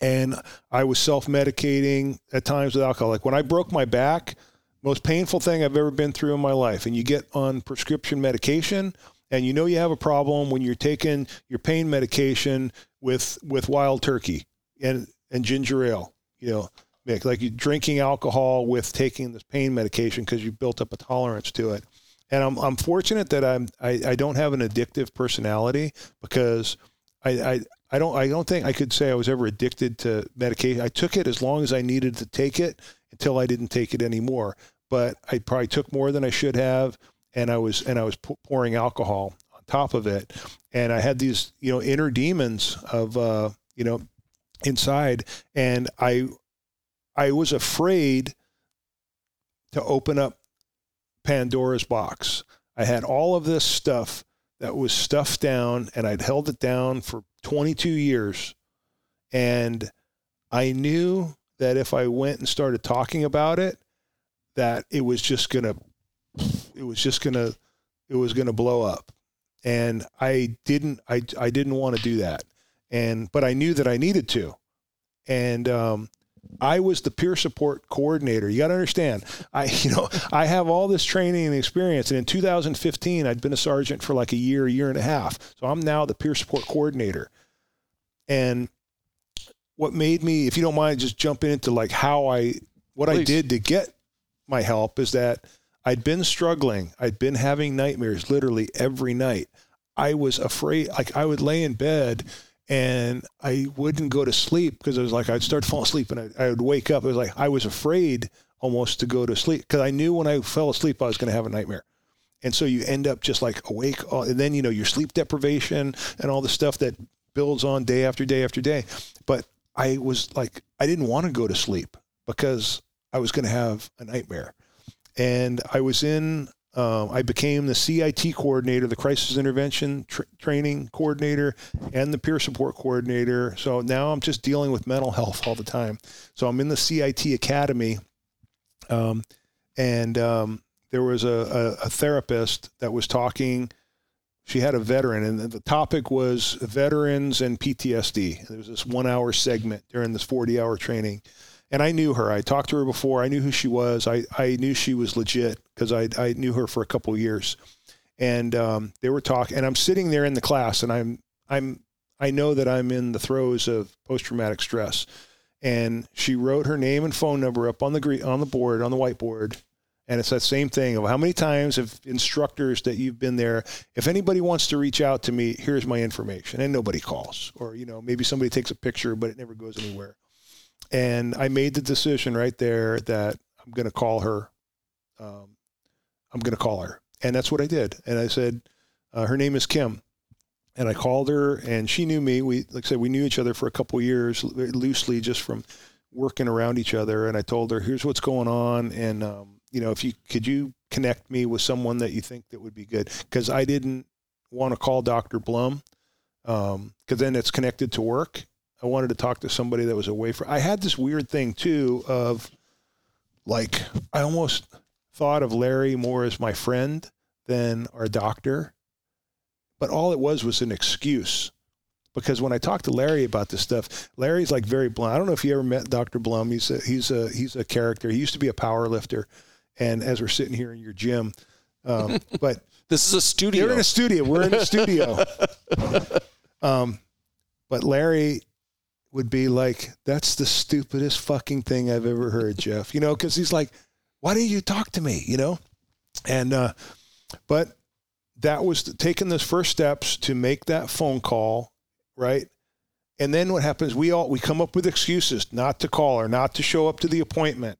and I was self medicating at times with alcohol. Like when I broke my back, most painful thing I've ever been through in my life. And you get on prescription medication, and you know you have a problem when you're taking your pain medication with with wild turkey. and and ginger ale, you know, mix like you're drinking alcohol with taking this pain medication because you built up a tolerance to it. And I'm I'm fortunate that I'm I, I don't have an addictive personality because I, I I don't I don't think I could say I was ever addicted to medication. I took it as long as I needed to take it until I didn't take it anymore. But I probably took more than I should have, and I was and I was pouring alcohol on top of it, and I had these you know inner demons of uh, you know inside, and I I was afraid to open up Pandora's box. I had all of this stuff that was stuffed down, and I'd held it down for 22 years. And I knew that if I went and started talking about it, that it was just gonna, it was just gonna, it was gonna blow up. And I didn't, I, I didn't want to do that. And, but I knew that I needed to. And, um, I was the peer support coordinator. You got to understand, I you know I have all this training and experience, and in 2015 I'd been a sergeant for like a year, a year and a half. So I'm now the peer support coordinator. And what made me, if you don't mind, just jumping into like how I what Please. I did to get my help is that I'd been struggling. I'd been having nightmares literally every night. I was afraid, like I would lay in bed and I wouldn't go to sleep because I was like I'd start falling asleep and I, I would wake up. It was like I was afraid almost to go to sleep because I knew when I fell asleep I was going to have a nightmare. And so you end up just like awake, and then you know your sleep deprivation and all the stuff that builds on day after day after day. But I was like I didn't want to go to sleep because I was going to have a nightmare. And I was in um, I became the CIT coordinator, the crisis intervention tra- training coordinator, and the peer support coordinator. So now I'm just dealing with mental health all the time. So I'm in the CIT academy, um, and um, there was a, a, a, therapist that was talking. She had a veteran, and the topic was veterans and PTSD. There was this one hour segment during this 40 hour training and I knew her. I talked to her before. I knew who she was. I, I knew she was legit because I, I knew her for a couple years. And um, they were talking, and I'm sitting there in the class, and I'm I'm I know that I'm in the throes of post traumatic stress. And she wrote her name and phone number up on the on the board on the whiteboard, and it's that same thing of how many times have instructors that you've been there. If anybody wants to reach out to me, here's my information, and nobody calls, or you know maybe somebody takes a picture, but it never goes anywhere. And I made the decision right there that I'm going to call her. Um, I'm going to call her. And that's what I did. And I said, uh, her name is Kim. And I called her and she knew me. We, like I said, we knew each other for a couple years loosely just from working around each other. And I told her, here's what's going on. And, um, you know, if you, could you connect me with someone that you think that would be good? Cause I didn't want to call Dr. Blum. Um, cause then it's connected to work I wanted to talk to somebody that was away from. I had this weird thing too of like I almost thought of Larry more as my friend than our doctor, but all it was was an excuse. Because when I talked to Larry about this stuff, Larry's like very blunt. I don't know if you ever met Dr. Blum. He's a, he's a he's a character. He used to be a power lifter, and as we're sitting here in your gym, um, but this is a studio. You're in a studio. We're in a studio. um, but Larry would be like, that's the stupidest fucking thing I've ever heard, Jeff. You know, because he's like, why didn't you talk to me? You know? And, uh, but that was taking those first steps to make that phone call, right? And then what happens? We all, we come up with excuses not to call or not to show up to the appointment.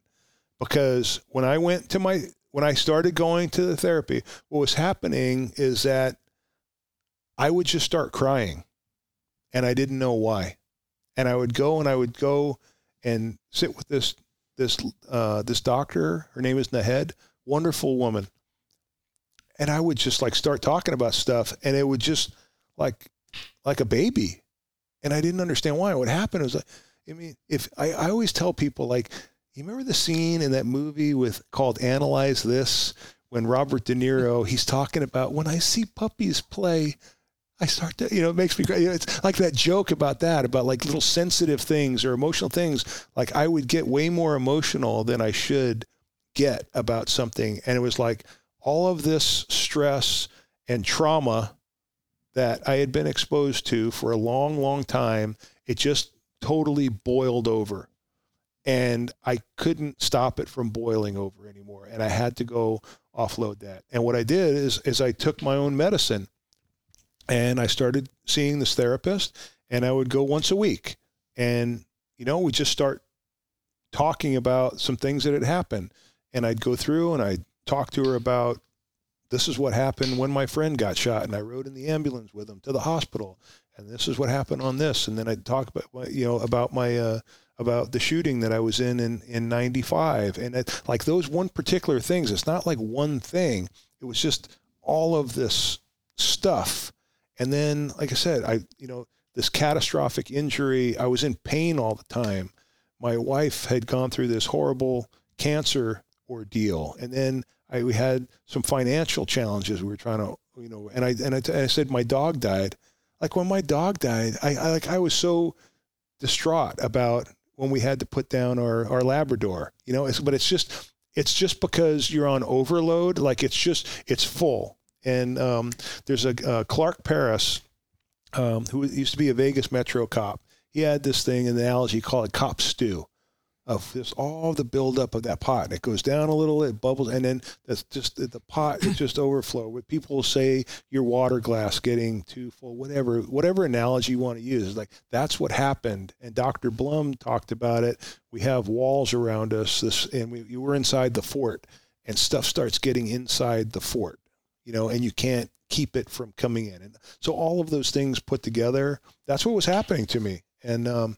Because when I went to my, when I started going to the therapy, what was happening is that I would just start crying and I didn't know why and I would go and I would go and sit with this this uh, this doctor. Her name is Nahed, wonderful woman, and I would just like start talking about stuff, and it would just like like a baby, and I didn't understand why. What happened was like, I mean, if I, I always tell people like, you remember the scene in that movie with called Analyze This when Robert De Niro he's talking about when I see puppies play I start to, you know, it makes me cry. You know, it's like that joke about that, about like little sensitive things or emotional things. Like I would get way more emotional than I should get about something. And it was like all of this stress and trauma that I had been exposed to for a long, long time. It just totally boiled over and I couldn't stop it from boiling over anymore. And I had to go offload that. And what I did is, is I took my own medicine and I started seeing this therapist and I would go once a week. And, you know, we just start talking about some things that had happened. And I'd go through and I'd talk to her about this is what happened when my friend got shot and I rode in the ambulance with him to the hospital. And this is what happened on this. And then I'd talk about, you know, about my, uh, about the shooting that I was in in, in 95. And it, like those one particular things, it's not like one thing. It was just all of this stuff. And then, like I said, I, you know, this catastrophic injury, I was in pain all the time. My wife had gone through this horrible cancer ordeal. And then I, we had some financial challenges. We were trying to, you know, and I, and I, and I said, my dog died. Like when my dog died, I, I like, I was so distraught about when we had to put down our, our Labrador, you know, it's, but it's just, it's just because you're on overload. Like it's just, it's full. And um, there's a uh, Clark Paris, um, who used to be a Vegas Metro cop. He had this thing in the analogy called cop stew of this all the buildup of that pot. And it goes down a little, it bubbles, and then that's just the pot is just overflow. What people say your water glass getting too full, whatever, whatever analogy you want to use, like that's what happened. And Dr. Blum talked about it. We have walls around us, this, and we, we were inside the fort, and stuff starts getting inside the fort, you know, and you can't keep it from coming in. And so all of those things put together, that's what was happening to me. And um,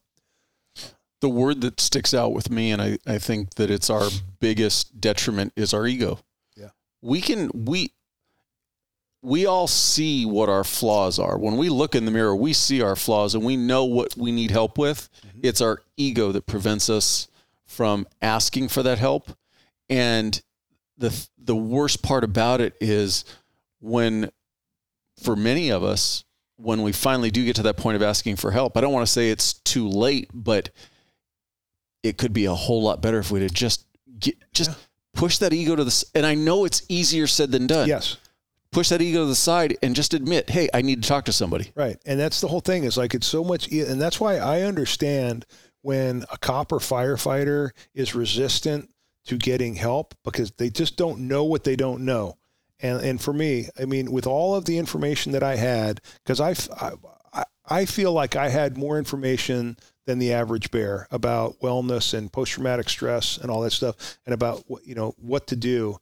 the word that sticks out with me, and I, I think that it's our biggest detriment, is our ego. Yeah. We can, we, we all see what our flaws are. When we look in the mirror, we see our flaws and we know what we need help with. Mm-hmm. It's our ego that prevents us from asking for that help. And the the worst part about it is when for many of us when we finally do get to that point of asking for help, I don't want to say it's too late, but it could be a whole lot better if we'd have just get, just yeah. push that ego to the and I know it's easier said than done. Yes. Push that ego to the side and just admit, hey, I need to talk to somebody. Right. And that's the whole thing is like it's so much and that's why I understand when a cop or firefighter is resistant to getting help because they just don't know what they don't know. And and for me, I mean, with all of the information that I had, because I, I I feel like I had more information than the average bear about wellness and post traumatic stress and all that stuff and about what you know what to do.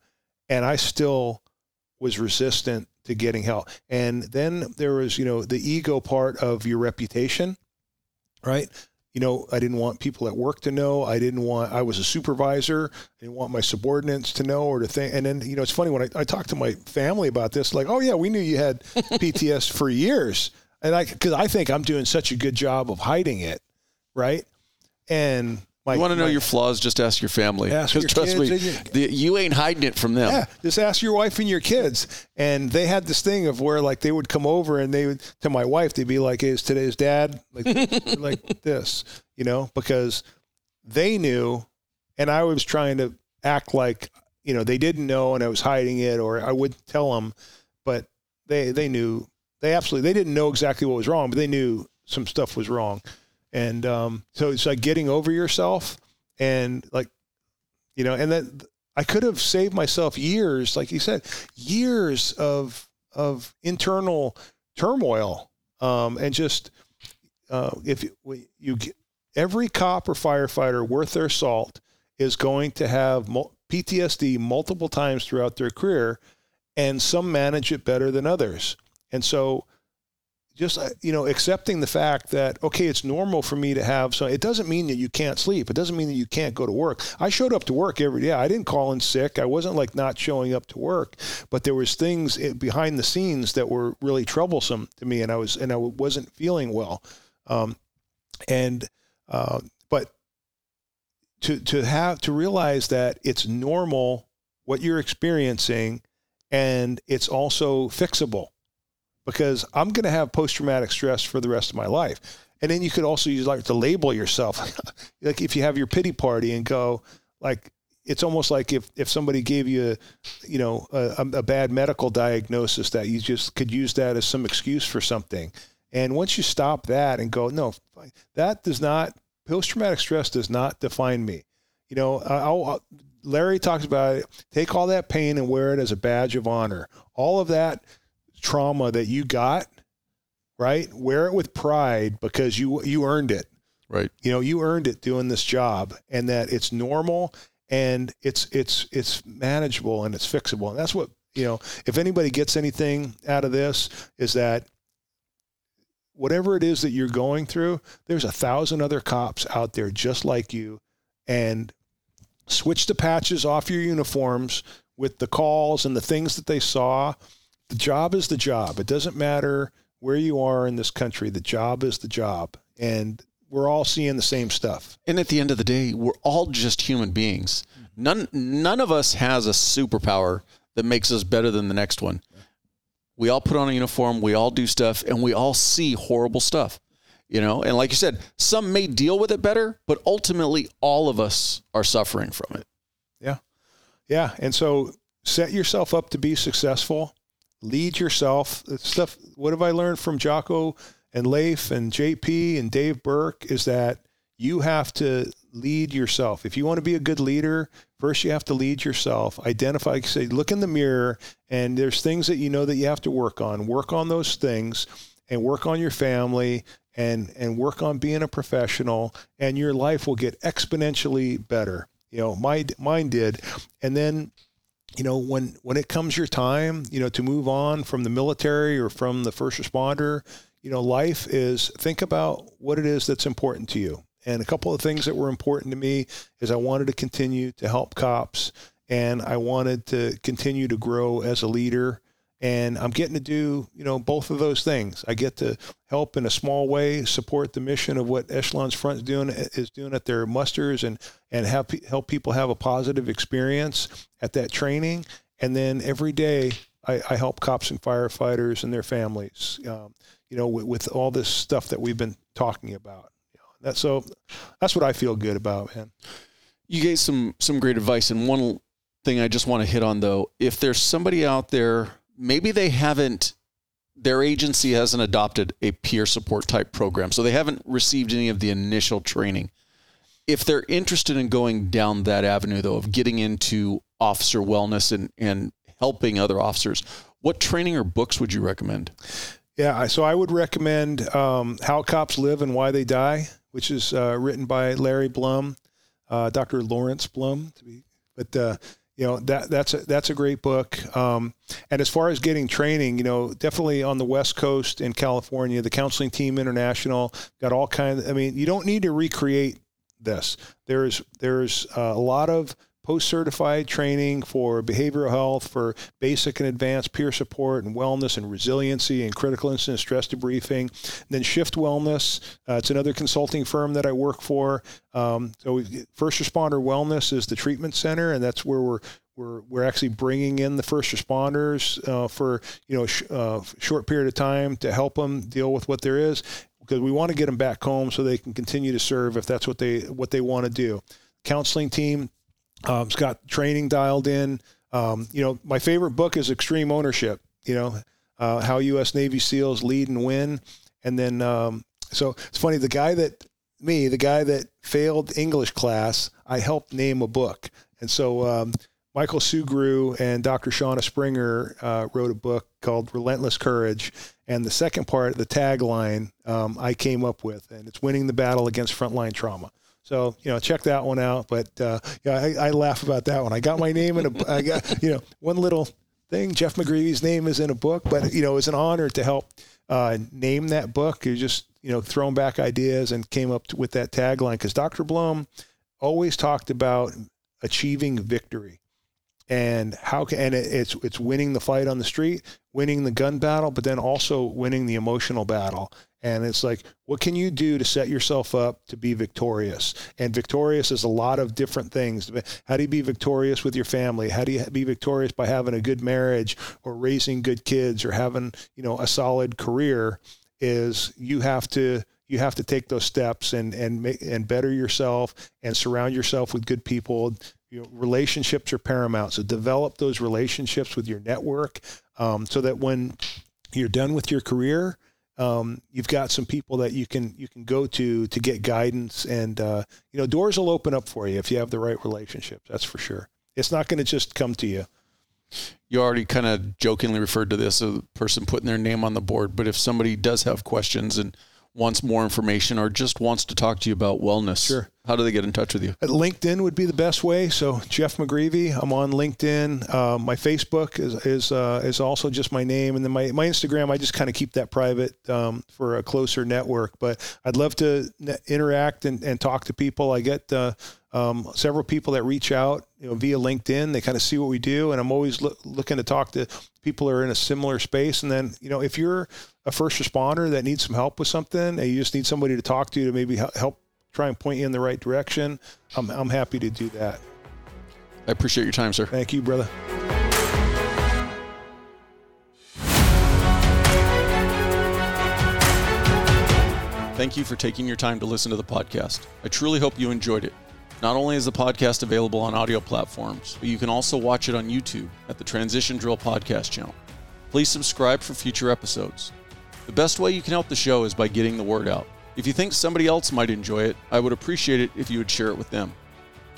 And I still was resistant to getting help. And then there was you know the ego part of your reputation right you know I didn't want people at work to know. I didn't want I was a supervisor. I didn't want my subordinates to know or to think. And then you know it's funny when I, I talked to my family about this like oh yeah we knew you had PTS for years. And I because I think I'm doing such a good job of hiding it right? And my, you want to know my, your flaws? Just ask your family. Ask your trust kids, me, the, you ain't hiding it from them. Yeah, just ask your wife and your kids. And they had this thing of where like they would come over and they would to my wife they'd be like, "Is today's dad like like this?" You know, because they knew, and I was trying to act like you know they didn't know and I was hiding it, or I would tell them, but they they knew they absolutely they didn't know exactly what was wrong, but they knew some stuff was wrong. And um, so it's like getting over yourself and like, you know, and then I could have saved myself years, like you said, years of of internal turmoil, um, and just uh, if you, you get, every cop or firefighter worth their salt is going to have PTSD multiple times throughout their career, and some manage it better than others. And so just uh, you know accepting the fact that okay it's normal for me to have so it doesn't mean that you can't sleep. It doesn't mean that you can't go to work. I showed up to work every day. I didn't call in sick. I wasn't like not showing up to work but there was things behind the scenes that were really troublesome to me and i was and i wasn't feeling well. Um, and uh, but to to have to realize that it's normal what you're experiencing and it's also fixable because I'm going to have post traumatic stress for the rest of my life. And then you could also use like to label yourself, like if you have your pity party and go like it's almost like if, if somebody gave you, you know, a, a bad medical diagnosis that you just could use that as some excuse for something. And once you stop that and go, no, that does not post traumatic stress does not define me. You know, I'll, Larry talks about it. Take all that pain and wear it as a badge of honor. All of that trauma that you got, right? Wear it with pride because you you earned it. Right. You know, you earned it doing this job, and that it's normal and it's it's it's manageable and it's fixable. And that's what you know. If anybody gets anything out of this, is that whatever it is that you're going through, there's a thousand other cops out there just like you, and switch the patches off your uniforms with the calls and the things that they saw. The job is the job. It doesn't matter where you are in this country. The job is the job, and we're all seeing the same stuff. And at the end of the day, we're all just human beings. None none of us has a superpower that makes us better than the next one. We all put on a uniform, we all do stuff, and we all see horrible stuff. You know, and like you said, some may deal with it better, but ultimately all of us are suffering from it. Yeah. Yeah. And so set yourself up to be successful. Lead yourself. Stuff what have I learned from Jocko and Leif and JP and Dave Berke is that you have to lead yourself. If you want to be a good leader, first you have to lead yourself. Identify, say, look in the mirror, and there's things that you know that you have to work on. Work on those things and work on your family and and work on being a professional and your life will get exponentially better. You know, my mine did. And then you know when when it comes your time you know to move on from the military or from the first responder you know life is think about what it is that's important to you and a couple of things that were important to me is I wanted to continue to help cops and I wanted to continue to grow as a leader. And I'm getting to do, you know, both of those things. I get to help in a small way, support the mission of what Echelon's Front is doing is doing at their musters, and and have help people have a positive experience at that training. And then every day, I, I help cops and firefighters and their families. Um, you know, with, with all this stuff that we've been talking about. That's so that's what I feel good about, man. You gave some some great advice, and one thing I just want to hit on though, if there's somebody out there, maybe they haven't their agency hasn't adopted a peer support type program, so they haven't received any of the initial training. If they're interested in going down that avenue though of getting into officer wellness and and helping other officers, what training or books would you recommend? Yeah, so I would recommend um, How Cops Live and Why They Die which is uh, written by Larry Blum, uh, Dr. Lawrence Blum. to Be, but uh, you know that that's a, that's a great book. Um, and as far as getting training, you know, definitely on the West Coast in California, the Counseling Team International got all kinds. I mean, you don't need to recreate this. There's there's a lot of POST certified training for behavioral health, for basic and advanced peer support and wellness and resiliency and critical incident stress debriefing. And then Shift Wellness, uh, it's another consulting firm that I work for. Um, so, First Responder Wellness is the treatment center, and that's where we're we're, we're actually bringing in the first responders uh, for you know sh- uh, short period of time to help them deal with what there is because we want to get them back home so they can continue to serve if that's what they what they want to do. Counseling team um, it's got training dialed in. Um, you know, my favorite book is Extreme Ownership. You know, uh, how U.S. Navy SEALs lead and win. And then, um, so it's funny. The guy that me, the guy that failed English class, I helped name a book. And so um, Michael Sugrue and Dr. Shauna Springer uh, wrote a book called Relentless Courage. And the second part, the tagline, um, I came up with, and it's winning the battle against frontline trauma. So you know, check that one out. But uh, yeah, I, I, laugh about that one. I got my name in a, I got you know, one little thing. Jeff McGreevy's name is in a book, but you know, it was an honor to help uh, name that book. You just you know, thrown back ideas and came up with that tagline because Dr. Blum always talked about achieving victory and how can and it's it's winning the fight on the street, winning the gun battle, but then also winning the emotional battle. And it's like, what can you do to set yourself up to be victorious? And victorious is a lot of different things. How do you be victorious with your family? How do you be victorious by having a good marriage or raising good kids or having, you know, a solid career? Is you have to you have to take those steps and and make and better yourself and surround yourself with good people. You know, relationships are paramount. So develop those relationships with your network um, so that when you're done with your career, um, you've got some people that you can you can go to to get guidance, and uh, you know doors will open up for you if you have the right relationships. That's for sure. It's not going to just come to you. You already kind of jokingly referred to this a person putting their name on the board, but if somebody does have questions and wants more information or just wants to talk to you about wellness, Sure. how do they get in touch with you? Uh, LinkedIn would be the best way. So Jeff McGreevy, I'm on LinkedIn. Uh, my Facebook is is uh, is also just my name, and then my, my Instagram. I just kind of keep that private um, for a closer network. But I'd love to ne- interact and, and talk to people. I get uh, um, several people that reach out, you know, via LinkedIn. They kind of see what we do, and I'm always loo- looking to talk to people who are in a similar space. And then, you know, if you're a first responder that needs some help with something, and you just need somebody to talk to to maybe help try and point you in the right direction, I'm, I'm happy to do that. I appreciate your time, sir. Thank you, brother. Thank you for taking your time to listen to the podcast. I truly hope you enjoyed it. Not only is the podcast available on audio platforms, but you can also watch it on YouTube at the Transition Drill Podcast channel. Please subscribe for future episodes. The best way you can help the show is by getting the word out. If you think somebody else might enjoy it, I would appreciate it if you would share it with them.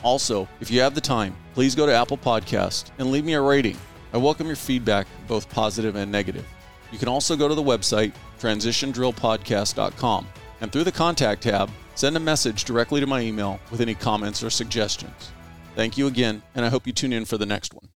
Also, if you have the time, please go to Apple Podcast and leave me a rating. I welcome your feedback, both positive and negative. You can also go to the website transitiondrillpodcast.com and through the contact tab, send a message directly to my email with any comments or suggestions. Thank you again, and I hope you tune in for the next one.